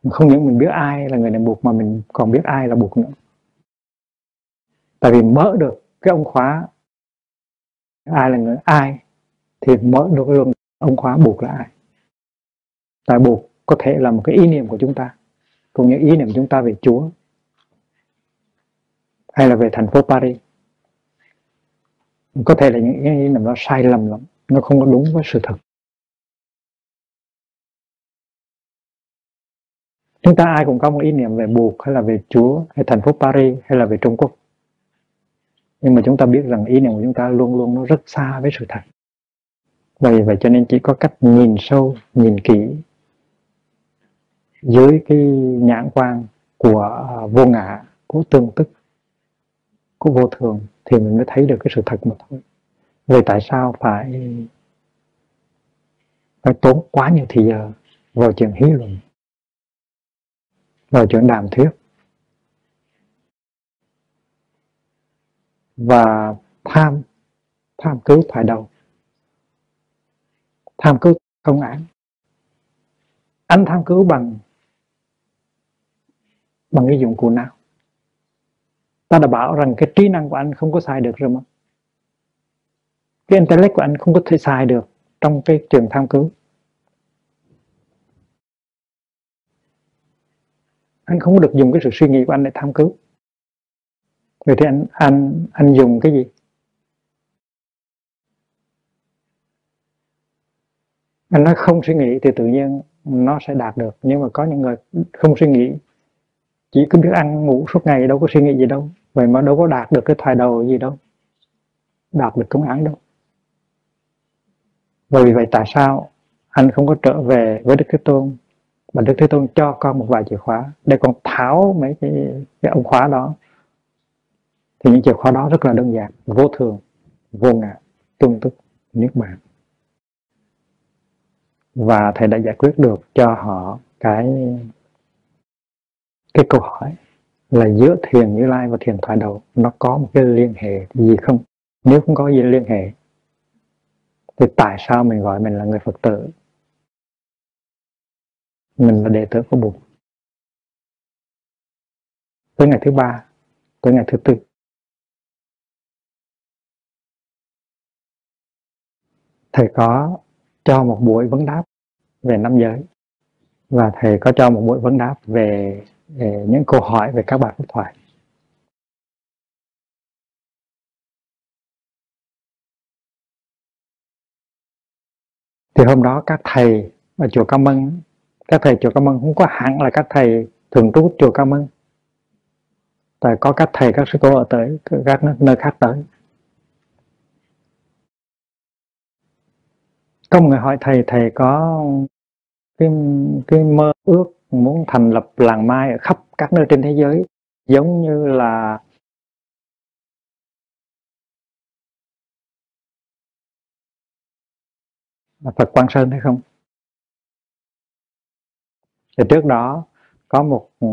Không những mình biết ai là người niệm buộc mà mình còn biết ai là buộc nữa. Tại vì mở được cái ông khóa ai là người, ai, thì mở được luôn ông khóa buộc là ai. Tại buộc có thể là một cái ý niệm của chúng ta, cũng như ý niệm của chúng ta về Chúa, hay là về thành phố Paris. Có thể là những ý niệm đó sai lầm lắm, nó không có đúng với sự thật. Chúng ta ai cũng có một ý niệm về buộc hay là về Chúa, hay thành phố Paris, hay là về Trung Quốc. Nhưng mà chúng ta biết rằng ý niệm của chúng ta luôn luôn nó rất xa với sự thật. Vậy vậy cho nên chỉ có cách nhìn sâu, nhìn kỹ dưới cái nhãn quan của à, vô ngã, của tương tức, của vô thường thì mình mới thấy được cái sự thật mà thôi. Vậy tại sao phải phải tốn quá nhiều thời giờ vào chuyện hí luận, vào chuyện đàm thuyết? Và tham tham cứu thoại đầu, tham cứu công án. Anh tham cứu bằng bằng cái dụng cụ nào? Ta đã bảo rằng cái trí năng của anh không có xài được rồi mà. Cái intellect của anh không có thể xài được trong cái trường tham cứu. Anh không có được dùng cái sự suy nghĩ của anh để tham cứu. Vậy thì anh anh anh dùng cái gì? Anh nói không suy nghĩ thì tự nhiên nó sẽ đạt được, nhưng mà có những người không suy nghĩ chỉ cứ biết ăn ngủ suốt ngày đâu có suy nghĩ gì đâu. Vậy mà đâu có đạt được cái thoại đầu gì đâu. Đạt được công án đâu. Bởi vì vậy tại sao anh không có trở về với Đức Thế Tôn? Và Đức Thế Tôn cho con một vài chìa khóa để con tháo mấy cái, cái ống khóa đó. Thì những chìa khóa đó rất là đơn giản vô thường vô ngã tương tức niết bàn. Và thầy đã giải quyết được cho họ cái cái câu hỏi là giữa thiền như lai và thiền thoại đầu nó có một cái liên hệ gì không? Nếu không có gì liên hệ thì tại sao mình gọi mình là người phật tử? Mình là đệ tử của bụt tới ngày thứ ba tới ngày thứ tư. Thầy có cho một buổi vấn đáp về năm giới và thầy có cho một buổi vấn đáp về, về những câu hỏi về các bài pháp thoại. Thì hôm đó các thầy ở chùa Cao Mân, các thầy chùa Cao Mân không có hẳn là các thầy thường trú chùa Cao Mân. Tại có các thầy, các sư cô ở tới, các nơi khác tới. Có một người hỏi thầy thầy có cái cái mơ ước muốn thành lập làng mai ở khắp các nơi trên thế giới, giống như là Phật Quang Sơn hay không? Thì trước đó có một ừ,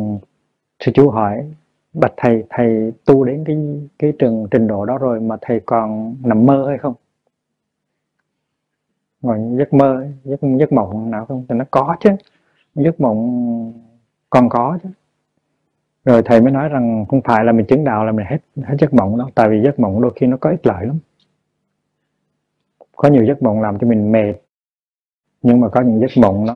sư chú hỏi, bạch thầy thầy tu đến cái cái trường trình độ đó rồi mà thầy còn nằm mơ hay không? ngồi giấc mơ, giấc giấc mộng nào không thì nó có chứ giấc mộng còn có chứ. Rồi thầy mới nói rằng không phải là mình chứng đạo là mình hết hết giấc mộng đâu, tại vì giấc mộng đôi khi nó có ích lợi lắm. Có nhiều giấc mộng làm cho mình mệt, nhưng mà có những giấc mộng nó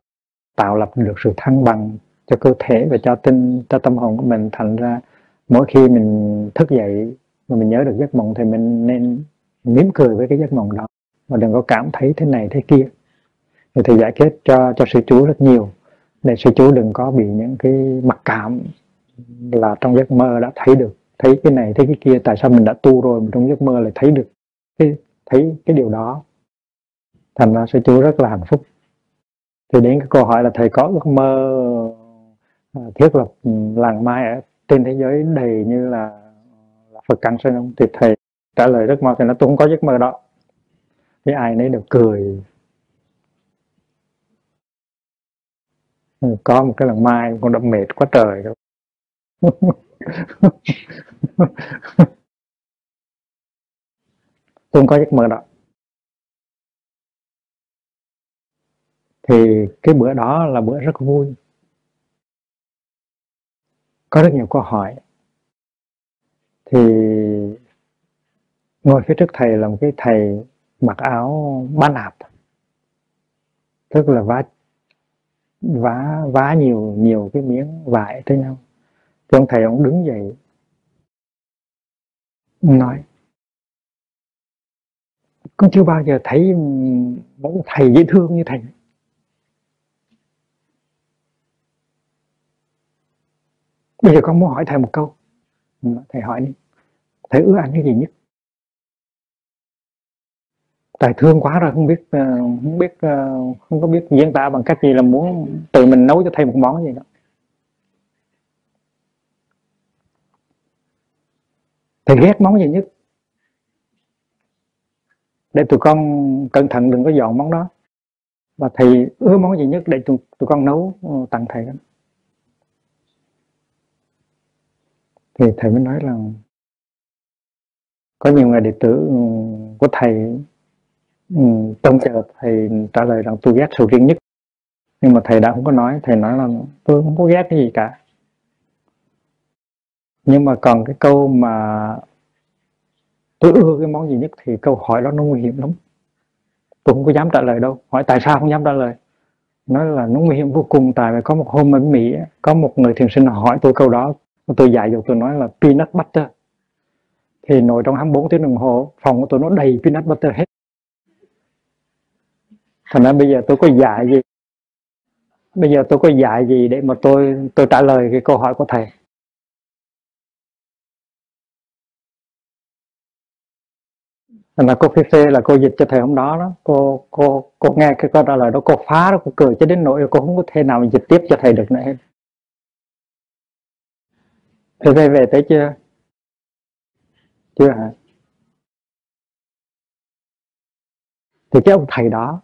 tạo lập được sự thăng bằng cho cơ thể và cho tinh, cho tâm hồn của mình. Thành ra mỗi khi mình thức dậy mà mình nhớ được giấc mộng thì mình nên mỉm cười với cái giấc mộng đó. Và đừng có cảm thấy thế này thế kia. Thì thầy giải kết cho cho sư chú rất nhiều để sư chú đừng có bị những cái mặc cảm là trong giấc mơ đã thấy được thấy cái này thấy cái kia tại sao mình đã tu rồi mà trong giấc mơ lại thấy được cái thấy cái điều đó. Thành ra sư chú rất là hạnh phúc. Thì đến cái câu hỏi là thầy có ước mơ à, thiết lập làng mai ở trên thế giới đầy như là, là Phật cảnh Sơn không? Thì thầy trả lời rất mau thì nó tôi không có giấc mơ đó. Thì ai nấy đều cười. Có một cái lần mai con đã mệt quá trời rồi. Tôi không có giấc mơ đó. Thì cái bữa đó là bữa rất vui. Có rất nhiều câu hỏi. Thì ngồi phía trước thầy là một cái thầy mặc áo bán nạp. Tức là vá vá vá nhiều nhiều cái miếng vải tới nhau. Thì ông thầy ông đứng dậy nói, con chưa bao giờ thấy một thầy dễ thương như thầy. Bây giờ con muốn hỏi thầy một câu. Thầy hỏi đi, thầy ưa ăn cái gì nhất? Tài thương quá rồi không biết ờ, không biết ờ, không có biết diễn tả bằng cách gì là muốn tự mình nấu cho thầy một món gì đó. Thầy ghét món gì nhất? Để tụi con cẩn thận đừng có dọn món đó. Và thầy ưa món gì nhất để tụi, tụi con nấu ờ, tặng thầy đó? Thì thầy mới nói là có nhiều người đệ tử ừ, của thầy ừ, trông chờ thầy trả lời rằng tôi ghét sầu riêng nhất. Nhưng mà thầy đã không có nói thầy nói là tôi không có ghét cái gì cả. Nhưng mà còn cái câu mà tôi ưa cái món gì nhất thì câu hỏi đó nó nguy hiểm lắm. Tôi không có dám trả lời đâu. Hỏi tại sao không dám trả lời? Nói là nó nguy hiểm vô cùng. Tại vì có một hôm ở Mỹ có một người thiền sinh hỏi tôi câu đó. Tôi dạy rồi tôi nói là peanut butter. Thì nồi trong 24 tiếng đồng hồ phòng của tôi nó đầy peanut butter hết thành ra bây giờ tôi có dạy gì? Bây giờ tôi có dạy gì để mà tôi tôi trả lời cái câu hỏi của thầy? Thành là cô Phi Phê là cô dịch cho thầy hôm đó đó. Cô cô cô nghe cái câu trả lời đó, cô phá đó cô cười cho đến nỗi cô không có thể nào dịch tiếp cho thầy được nữa hết. Phi Phê về tới chưa? Chưa hả? Thì cái ông thầy đó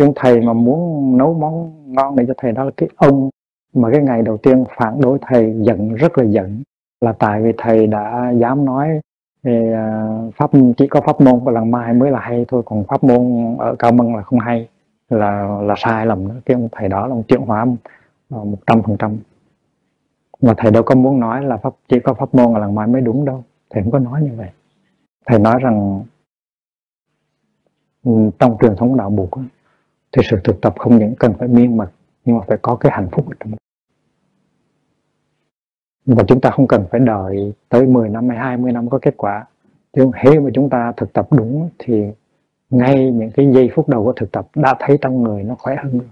cái ông thầy mà muốn nấu món ngon này cho thầy đó là cái ông mà cái ngày đầu tiên phản đối thầy, giận, rất là giận. Là tại vì thầy đã dám nói thì à, pháp, chỉ có pháp môn của lần mai mới là hay thôi, còn pháp môn ở cao mân là không hay. Là là sai lầm đó. Cái ông thầy đó là ông chuyển hóa ờ, một trăm phần trăm. Mà thầy đâu có muốn nói là pháp, chỉ có pháp môn là lần mai mới đúng đâu. Thầy không có nói như vậy. Thầy nói rằng ừ, trong truyền thống đạo buộc thì sự thực tập không những cần phải miên mật nhưng mà phải có cái hạnh phúc ở trong đó. Và chúng ta không cần phải đợi tới 10 năm hay 20 năm có kết quả. Chứ khi mà chúng ta thực tập đúng thì ngay những cái giây phút đầu của thực tập đã thấy trong người nó khỏe hơn rồi.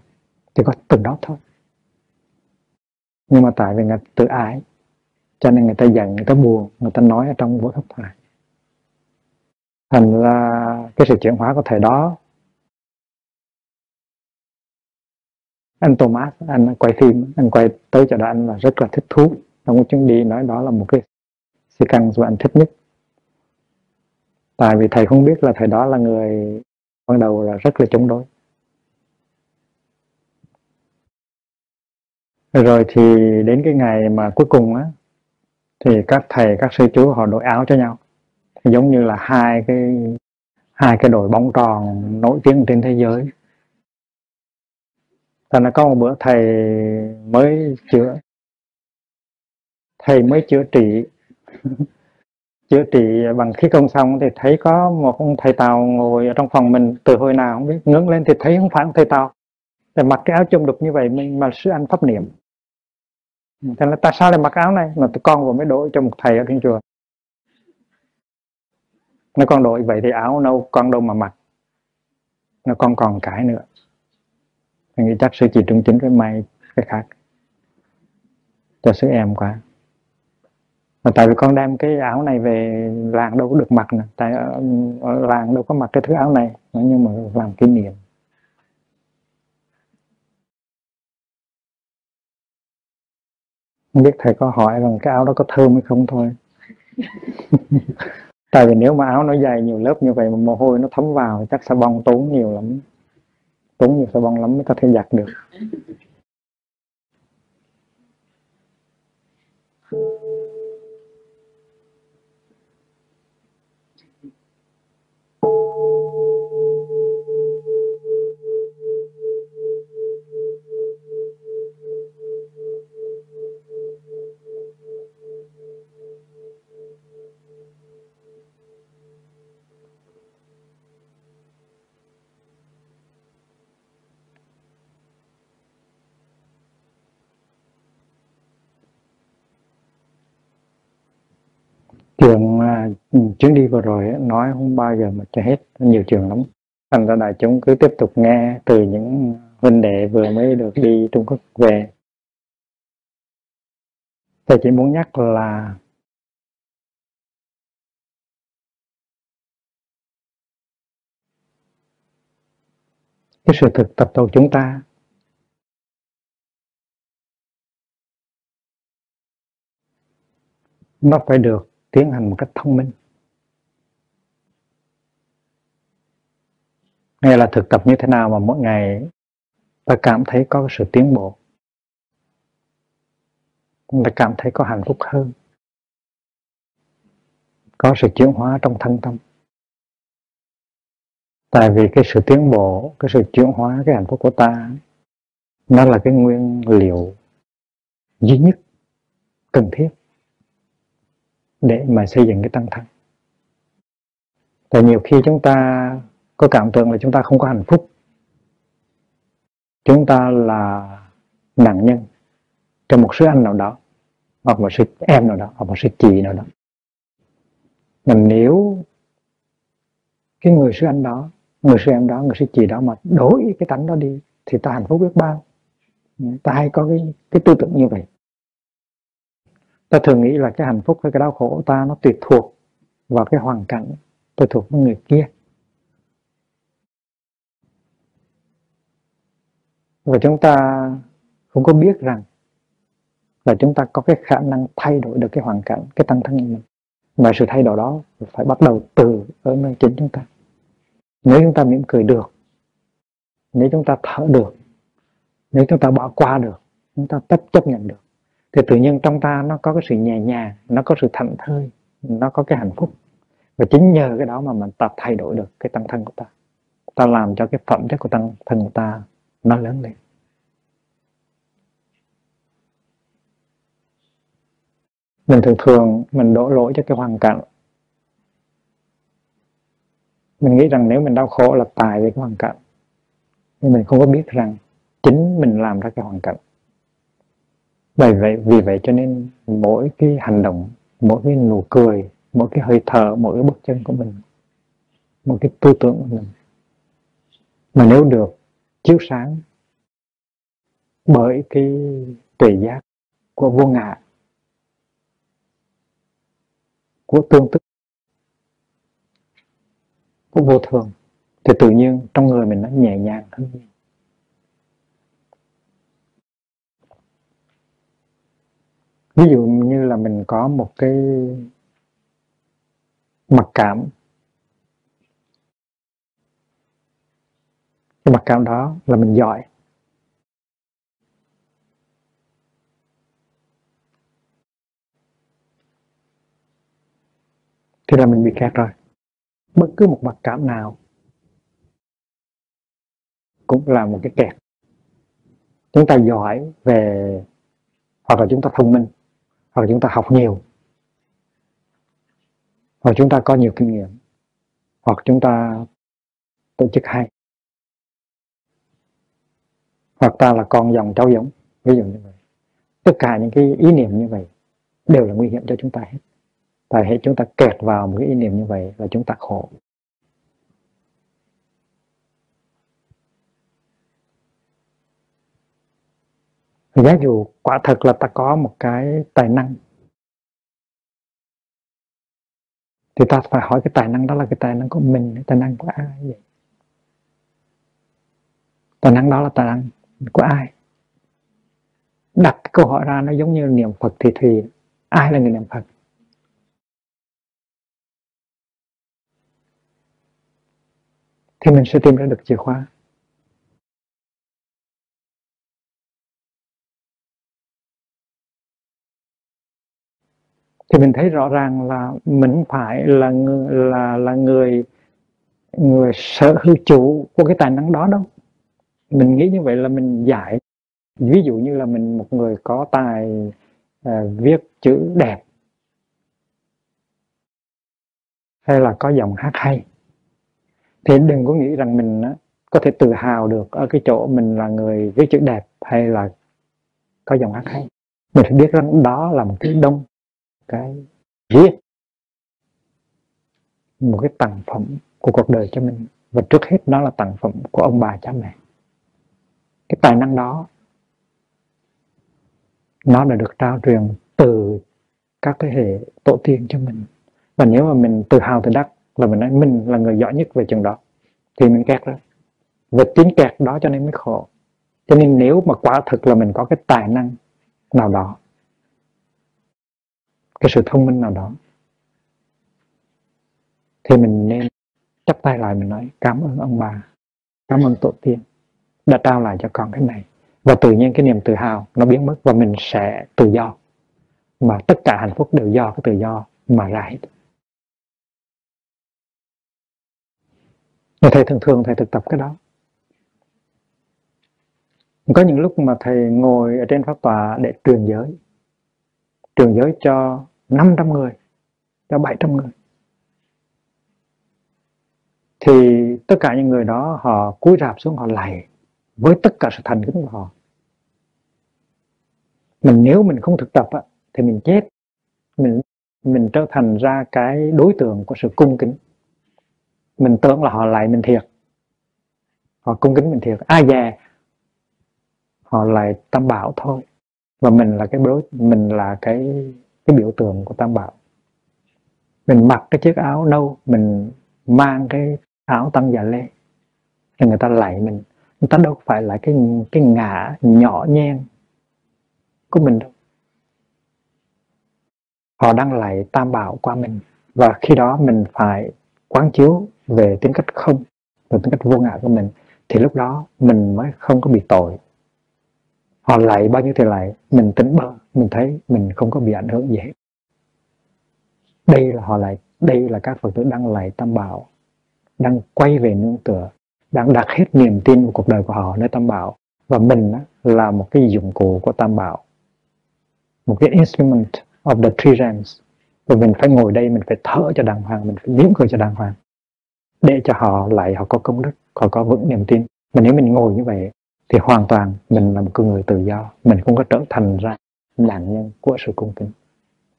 Thì có từng đó thôi. Nhưng mà tại vì người tự ái, cho nên người ta giận, người ta buồn, người ta nói ở trong vô hấp thoại thành ra cái sự chuyển hóa có thể đó anh Thomas, anh quay phim, anh quay tới chỗ đó, anh là rất là thích thú. Trong cái chuyến đi nói đó là một cái si căn mà anh thích nhất. Tại vì thầy không biết là thầy đó là người ban đầu là rất là chống đối. Rồi thì đến cái ngày mà cuối cùng á, thì các thầy, các sư chú họ đổi áo cho nhau. Thì giống như là hai cái hai cái đội bóng tròn nổi tiếng trên thế giới thành là có một bữa thầy mới chữa, thầy mới chữa trị. Chữa trị bằng khí công xong thì thấy có một ông thầy tàu ngồi ở trong phòng mình từ hồi nào không biết ngưỡng lên thì thấy không phải ông thầy tàu. Thì mặc cái áo chung đục như vậy mình mà sư anh pháp niệm. Thế là tại sao lại mặc áo này? Mà tụi con vừa mới đổi cho một thầy ở trên chùa. Nó con đổi vậy thì áo đâu, con đâu mà mặc. Nó con còn cãi nữa mình nghĩ chắc sư chỉ trung chính với may cái khác cho sư em quá. Mà tại vì con đem cái áo này về làng đâu có được mặc nè. Tại ở, ở làng đâu có mặc cái thứ áo này nhưng mà làm kỷ niệm. Không biết thầy có hỏi rằng cái áo đó có thơm hay không thôi. Tại vì nếu mà áo nó dày nhiều lớp như vậy mà mồ hôi nó thấm vào chắc sẽ bong tốn nhiều lắm tốn nhiều xà bông lắm mới có thể giặt được. Ừ, chuyến đi vừa rồi nói không bao giờ mà cho hết, nhiều trường lắm. Thành ra đại chúng cứ tiếp tục nghe từ những huynh đệ vừa mới được đi Trung Quốc về. Thầy chỉ muốn nhắc là cái sự thực tập của chúng ta nó phải được tiến hành một cách thông minh. Nghe là thực tập như thế nào mà mỗi ngày ta cảm thấy có sự tiến bộ? Ta cảm thấy có hạnh phúc hơn. Có sự chuyển hóa trong thân tâm. Tại vì cái sự tiến bộ, cái sự chuyển hóa, cái hạnh phúc của ta, nó là cái nguyên liệu duy nhất cần thiết để mà xây dựng cái tăng thân tại nhiều khi chúng ta có cảm tưởng là chúng ta không có hạnh phúc. Chúng ta là nạn nhân trong một sư anh nào đó, hoặc một sư em nào đó, hoặc một sư chị nào đó. Mà nếu cái người sư anh đó, người sư em đó, người sư chị đó mà đổi cái tánh đó đi, thì ta hạnh phúc biết bao. Ta hay có cái cái tư tưởng như vậy ta thường nghĩ là cái hạnh phúc hay cái đau khổ của ta nó tùy thuộc vào cái hoàn cảnh, tùy thuộc vào người kia. Và chúng ta không có biết rằng là chúng ta có cái khả năng thay đổi được cái hoàn cảnh, cái tăng thân của mình. Mà sự thay đổi đó phải bắt đầu từ ở nơi chính chúng ta. Nếu chúng ta mỉm cười được, nếu chúng ta thở được, nếu chúng ta bỏ qua được, chúng ta chấp chấp nhận được thì tự nhiên trong ta nó có cái sự nhẹ nhàng, nó có sự thảnh thơi, nó có cái hạnh phúc. Và chính nhờ cái đó mà mình ta thay đổi được cái tăng thân của ta. Ta làm cho cái phẩm chất của tăng thân của ta nó lớn lên. Mình thường thường mình đổ lỗi cho cái hoàn cảnh. Mình nghĩ rằng nếu mình đau khổ là tài về cái hoàn cảnh. Nhưng mình không có biết rằng chính mình làm ra cái hoàn cảnh bởi vậy, vì vậy cho nên mỗi cái hành động, mỗi cái nụ cười, mỗi cái hơi thở, mỗi cái bước chân của mình một cái tư tưởng của mình mà nếu được chiếu sáng bởi cái tuệ giác của vô ngã, của tương tức, của vô thường, thì tự nhiên trong người mình nó nhẹ nhàng hơn. Ví dụ như là mình có một cái mặc cảm. Cái mặc cảm đó là mình giỏi. Thì là mình bị kẹt rồi. Bất cứ một mặc cảm nào cũng là một cái kẹt. Chúng ta giỏi về, hoặc là chúng ta thông minh hoặc là chúng ta học nhiều. Hoặc chúng ta có nhiều kinh nghiệm. Hoặc chúng ta tổ chức hay. Hoặc ta là con dòng cháu giống. Ví dụ như vậy. Tất cả những cái ý niệm như vậy đều là nguy hiểm cho chúng ta hết. Tại hệ chúng ta kẹt vào một cái ý niệm như vậy là chúng ta khổ. Giá dụ, quả thật là ta có một cái tài năng. Thì ta phải hỏi cái tài năng đó là cái tài năng của mình cái tài năng của ai vậy? Tài năng đó là tài năng của ai? Đặt cái câu hỏi ra nó giống như niệm phật thì thì ai là người niệm phật? Thì mình sẽ tìm ra được chìa khóa. Thì mình thấy rõ ràng là mình phải là người là là người người sở hữu chủ của cái tài năng đó đâu. Mình nghĩ như vậy là mình giải. Ví dụ như là mình một người có tài uh, viết chữ đẹp. Hay là có giọng hát hay. Thì đừng có nghĩ rằng mình có thể tự hào được ở cái chỗ mình là người viết chữ đẹp hay là có giọng hát hay. Mình phải biết rằng đó là một cái đông cái riêng, một cái tặng phẩm của cuộc đời cho mình. Và trước hết đó là tặng phẩm của ông bà cha mẹ. Cái tài năng đó, nó đã được trao truyền từ các thế hệ tổ tiên cho mình. Và nếu mà mình tự hào, tự đắc là mình nói mình là người giỏi nhất về trường đó, thì mình kẹt đó và chính kẹt đó cho nên mới khổ. Cho nên nếu mà quả thực là mình có cái tài năng nào đó cái sự thông minh nào đó. Thì mình nên chắp tay lại, mình nói, cảm ơn ông bà, cảm ơn tổ tiên đã trao lại cho con cái này. Và tự nhiên cái niềm tự hào nó biến mất và mình sẽ tự do. Mà tất cả hạnh phúc đều do cái tự do mà ra hết. Thầy thường thường thầy thực tập cái đó. Có những lúc mà thầy ngồi ở trên pháp tòa để truyền giới trường giới cho 500 người cho 700 người. Thì tất cả những người đó họ cúi rạp xuống họ lạy với tất cả sự thành kính của họ. Mình nếu mình không thực tập á, thì mình chết. Mình mình trở thành ra cái đối tượng của sự cung kính. Mình tưởng là họ lại mình thiệt. Họ cung kính mình thiệt. Ai dè họ lại tam bảo thôi và mình là cái đối, mình là cái cái biểu tượng của tam bảo. Mình mặc cái chiếc áo nâu, mình mang cái áo tăng già lê. Thì người ta lại mình. Người ta đâu phải là cái cái ngã nhỏ nhen của mình đâu. Họ đang lại tam bảo qua mình. Và khi đó mình phải quán chiếu về tính cách không về tính cách vô ngã của mình. Thì lúc đó mình mới không có bị tội họ lại bao nhiêu thì lại mình tính bơ mình thấy mình không có bị ảnh hưởng gì hết. Đây là họ lại đây là các phật tử đang lại tam bảo, đang quay về nương tựa, đang đặt hết niềm tin của cuộc đời của họ nơi tam bảo. Và mình là một cái dụng cụ của tam bảo, một cái instrument of the three realms. Và mình phải ngồi đây, mình phải thở cho đàng hoàng, mình phải mỉm cười cho đàng hoàng để cho họ lại, họ có công đức, họ có vững niềm tin. Mà nếu mình ngồi như vậy thì hoàn toàn mình là một con người tự do. Mình không có trở thành ra nạn nhân của sự cung kính.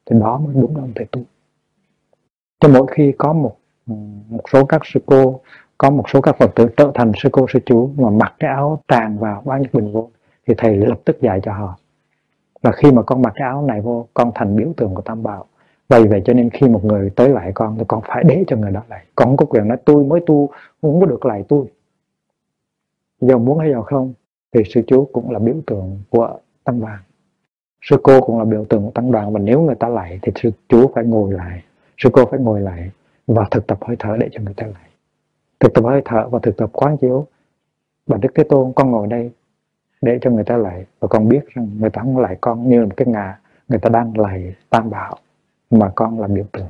Thì đó mới đúng là ông thầy tu. Cho mỗi khi có một một số các sư cô, có một số các phật tử trở thành sư cô, sư chú mà mặc cái áo tràn vào bao nhiêu bình vô, thì thầy lập tức dạy cho họ. Và khi mà con mặc cái áo này vô, con thành biểu tượng của tam bảo. Vậy vậy cho nên khi một người tới lại con, thì con phải để cho người đó lại. Con không có quyền nói, tôi mới tu, không có được lại tôi. Giờ muốn hay giờ không thì sư chú cũng là biểu tượng của tăng đoàn. Sư cô cũng là biểu tượng của tăng đoàn và nếu người ta lại thì sư chú phải ngồi lại. Sư cô phải ngồi lại và thực tập hơi thở để cho người ta lại. Thực tập hơi thở và thực tập quán chiếu. Và đức thế tôn, con ngồi đây để cho người ta lại và con biết rằng người ta không lại con như là một cái ngà, người ta đang lại tam bảo mà con là biểu tượng.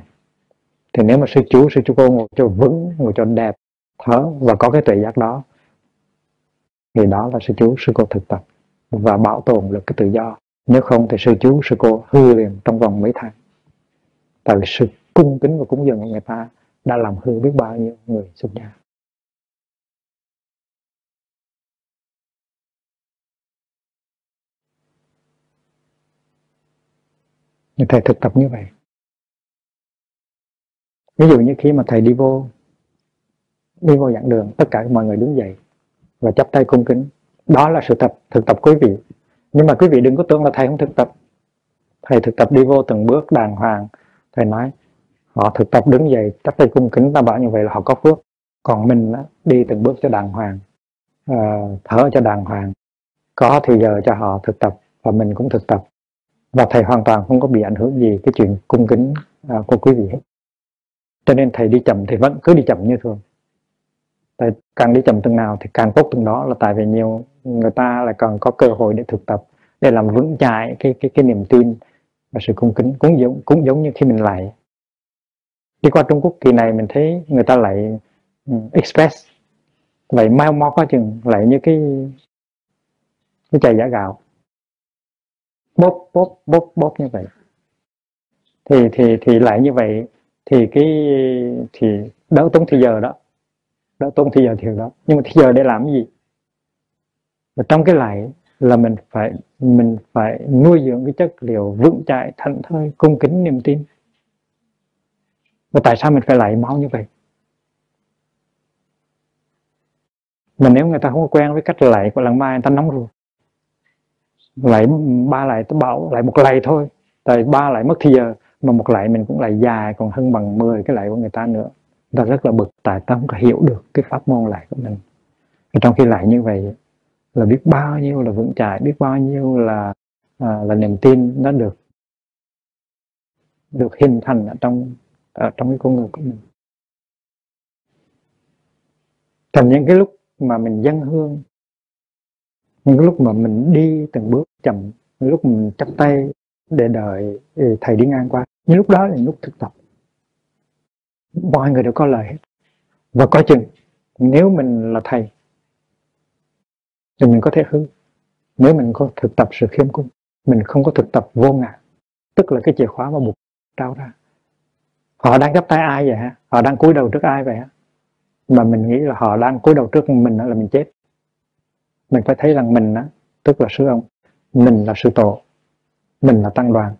Thì nếu mà sư chú sư chú cô ngồi cho vững, ngồi cho đẹp, thở và có cái tuệ giác đó thì đó là sư chú sư cô thực tập và bảo tồn được cái tự do. Nếu không thì sư chú sư cô hư liền trong vòng mấy tháng. Tại vì sự cung kính và cúng dường của người ta đã làm hư biết bao nhiêu người xuất gia thầy thực tập như vậy. Ví dụ như khi mà thầy đi vô đi vô giảng đường, tất cả mọi người đứng dậy và chắp tay cung kính. Đó là sự tập thực tập quý vị. Nhưng mà quý vị đừng có tưởng là thầy không thực tập. Thầy thực tập đi vô từng bước đàng hoàng. Thầy nói, họ thực tập đứng dậy, chắp tay cung kính ta bảo như vậy là họ có phước. Còn mình đi từng bước cho đàng hoàng à, thở cho đàng hoàng. Có thì giờ cho họ thực tập và mình cũng thực tập. Và thầy hoàn toàn không có bị ảnh hưởng gì cái chuyện cung kính à, của quý vị hết. Cho nên thầy đi chậm thì vẫn cứ đi chậm như thường tại càng đi chậm từng nào thì càng tốt từng đó là tại vì nhiều người ta lại còn có cơ hội để thực tập, để làm vững chãi cái cái cái niềm tin và sự cung kính cũng giống cũng giống như khi mình lại đi qua Trung Quốc kỳ này mình thấy người ta lại ừ, express, lại mau mó có chừng, lại như cái cái chai giả gạo. Bóp bóp bóp bóp như vậy. Thì thì thì lại như vậy thì cái, thì đỡ tốn thời giờ đó đỡ tốn thì giờ thiệt đó. Nhưng mà thời giờ để làm cái gì? Và trong cái lại là mình phải mình phải nuôi dưỡng cái chất liệu vững chãi thảnh thơi cung kính niềm tin. Và tại sao mình phải lại máu như vậy? Mà nếu người ta không có quen với cách lại của lần mai người ta nóng ruột, lại ba lại tôi bảo lại một lại thôi. Tại ba lại mất thì giờ mà một lại mình cũng lại dài còn hơn bằng 10 cái lại của người ta nữa ta rất là bực tại ta không có hiểu được cái pháp môn lại của mình. Và trong khi lại như vậy là biết bao nhiêu là vững chãi biết bao nhiêu là à, là niềm tin nó được được hình thành ở trong ở trong cái con người của mình. Thành những cái lúc mà mình dân hương những cái lúc mà mình đi từng bước chậm những lúc mình chắp tay để đợi ừ, thầy đi ngang qua những lúc đó là những lúc thực tập mọi người đều có lời hết. Và coi chừng nếu mình là thầy thì mình có thể hư nếu mình có thực tập sự khiêm cung mình không có thực tập vô ngã. Tức là cái chìa khóa mà buộc trao ra. Họ đang gấp tay ai vậy hả? Họ đang cúi đầu trước ai vậy hả? Mà mình nghĩ là họ đang cúi đầu trước mình là mình chết. Mình phải thấy rằng mình đó, tức là sư ông mình là sư tổ mình là tăng đoàn.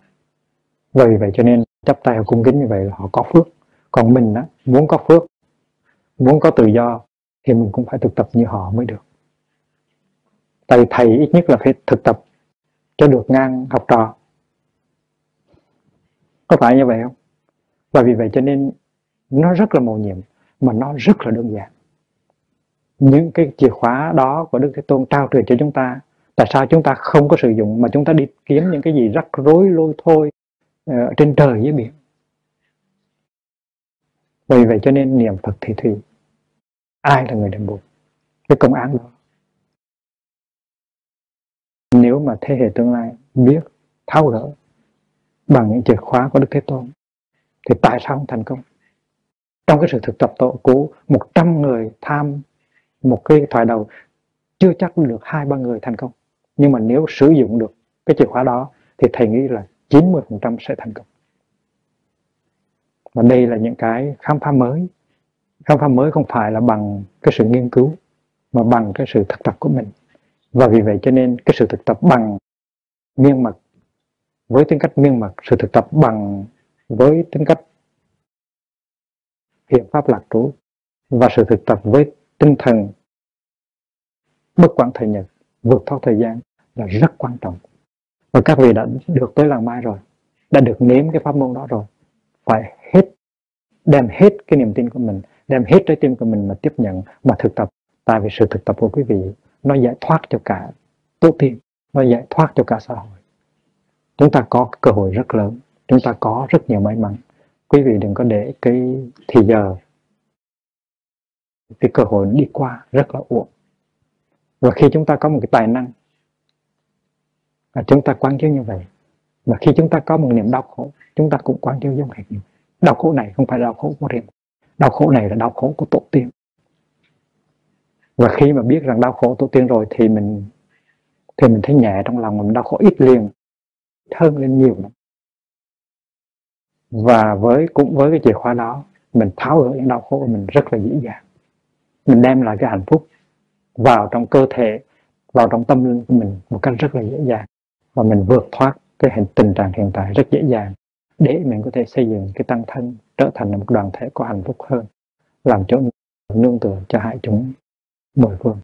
Vì vậy cho nên chấp tay họ cung kính như vậy là họ có phước còn mình đó, muốn có phước muốn có tự do thì mình cũng phải thực tập như họ mới được. Tại vì thầy ít nhất là phải thực tập cho được ngang học trò. Có phải như vậy không? Và vì vậy cho nên nó rất là mầu nhiệm mà nó rất là đơn giản. Những cái chìa khóa đó của Đức Thế Tôn trao truyền cho chúng ta tại sao chúng ta không có sử dụng mà chúng ta đi kiếm những cái gì rắc rối lôi thôi uh, trên trời dưới biển? Vì vậy cho nên niệm Phật thì thủy, ai là người đền bù? Cái công án đó. Nếu mà thế hệ tương lai biết, tháo gỡ bằng những chìa khóa của Đức Thế Tôn, thì tại sao không thành công? Trong cái sự thực tập tội cũ 100 người tham một cái thoại đầu, chưa chắc được hai, ba người thành công. Nhưng mà nếu sử dụng được cái chìa khóa đó, thì thầy nghĩ là 90% sẽ thành công và đây là những cái khám phá mới. Khám phá mới không phải là bằng cái sự nghiên cứu, mà bằng cái sự thực tập của mình. Và vì vậy cho nên cái sự thực tập bằng miên mật với tính cách miên mật sự thực tập bằng với tính cách hiện pháp lạc trú, và sự thực tập với tinh thần bất quản thời nhật, vượt thoát thời gian là rất quan trọng. Và các vị đã được tới làng mai rồi, đã được nếm cái pháp môn đó rồi, phải đem hết cái niềm tin của mình, đem hết trái tim của mình mà tiếp nhận, mà thực tập. Tại vì sự thực tập của quý vị, nó giải thoát cho cả tổ tiên nó giải thoát cho cả xã hội. Chúng ta có cơ hội rất lớn, chúng ta có rất nhiều may mắn. Quý vị đừng có để cái thì giờ, cái cơ hội đi qua rất là uổng. Và khi chúng ta có một cái tài năng chúng ta quán chiếu như vậy, và khi chúng ta có một niềm đau khổ, chúng ta cũng quán chiếu giống hệt như vậy đau khổ này không phải đau khổ của riêng. Đau khổ này là đau khổ của tổ tiên. Và khi mà biết rằng đau khổ tổ tiên rồi thì mình thì mình thấy nhẹ trong lòng, mình đau khổ ít liền hơn lên nhiều lắm và với, cũng với cái chìa khóa đó, mình tháo gỡ những đau khổ của mình rất là dễ dàng. Mình đem lại cái hạnh phúc vào trong cơ thể, vào trong tâm linh của mình một cách rất là dễ dàng. Và mình vượt thoát cái hình, tình trạng hiện tại rất dễ dàng để mình có thể xây dựng cái tăng thân, trở thành một đoàn thể có hạnh phúc hơn, làm chỗ nương tựa cho hai chúng mười phương.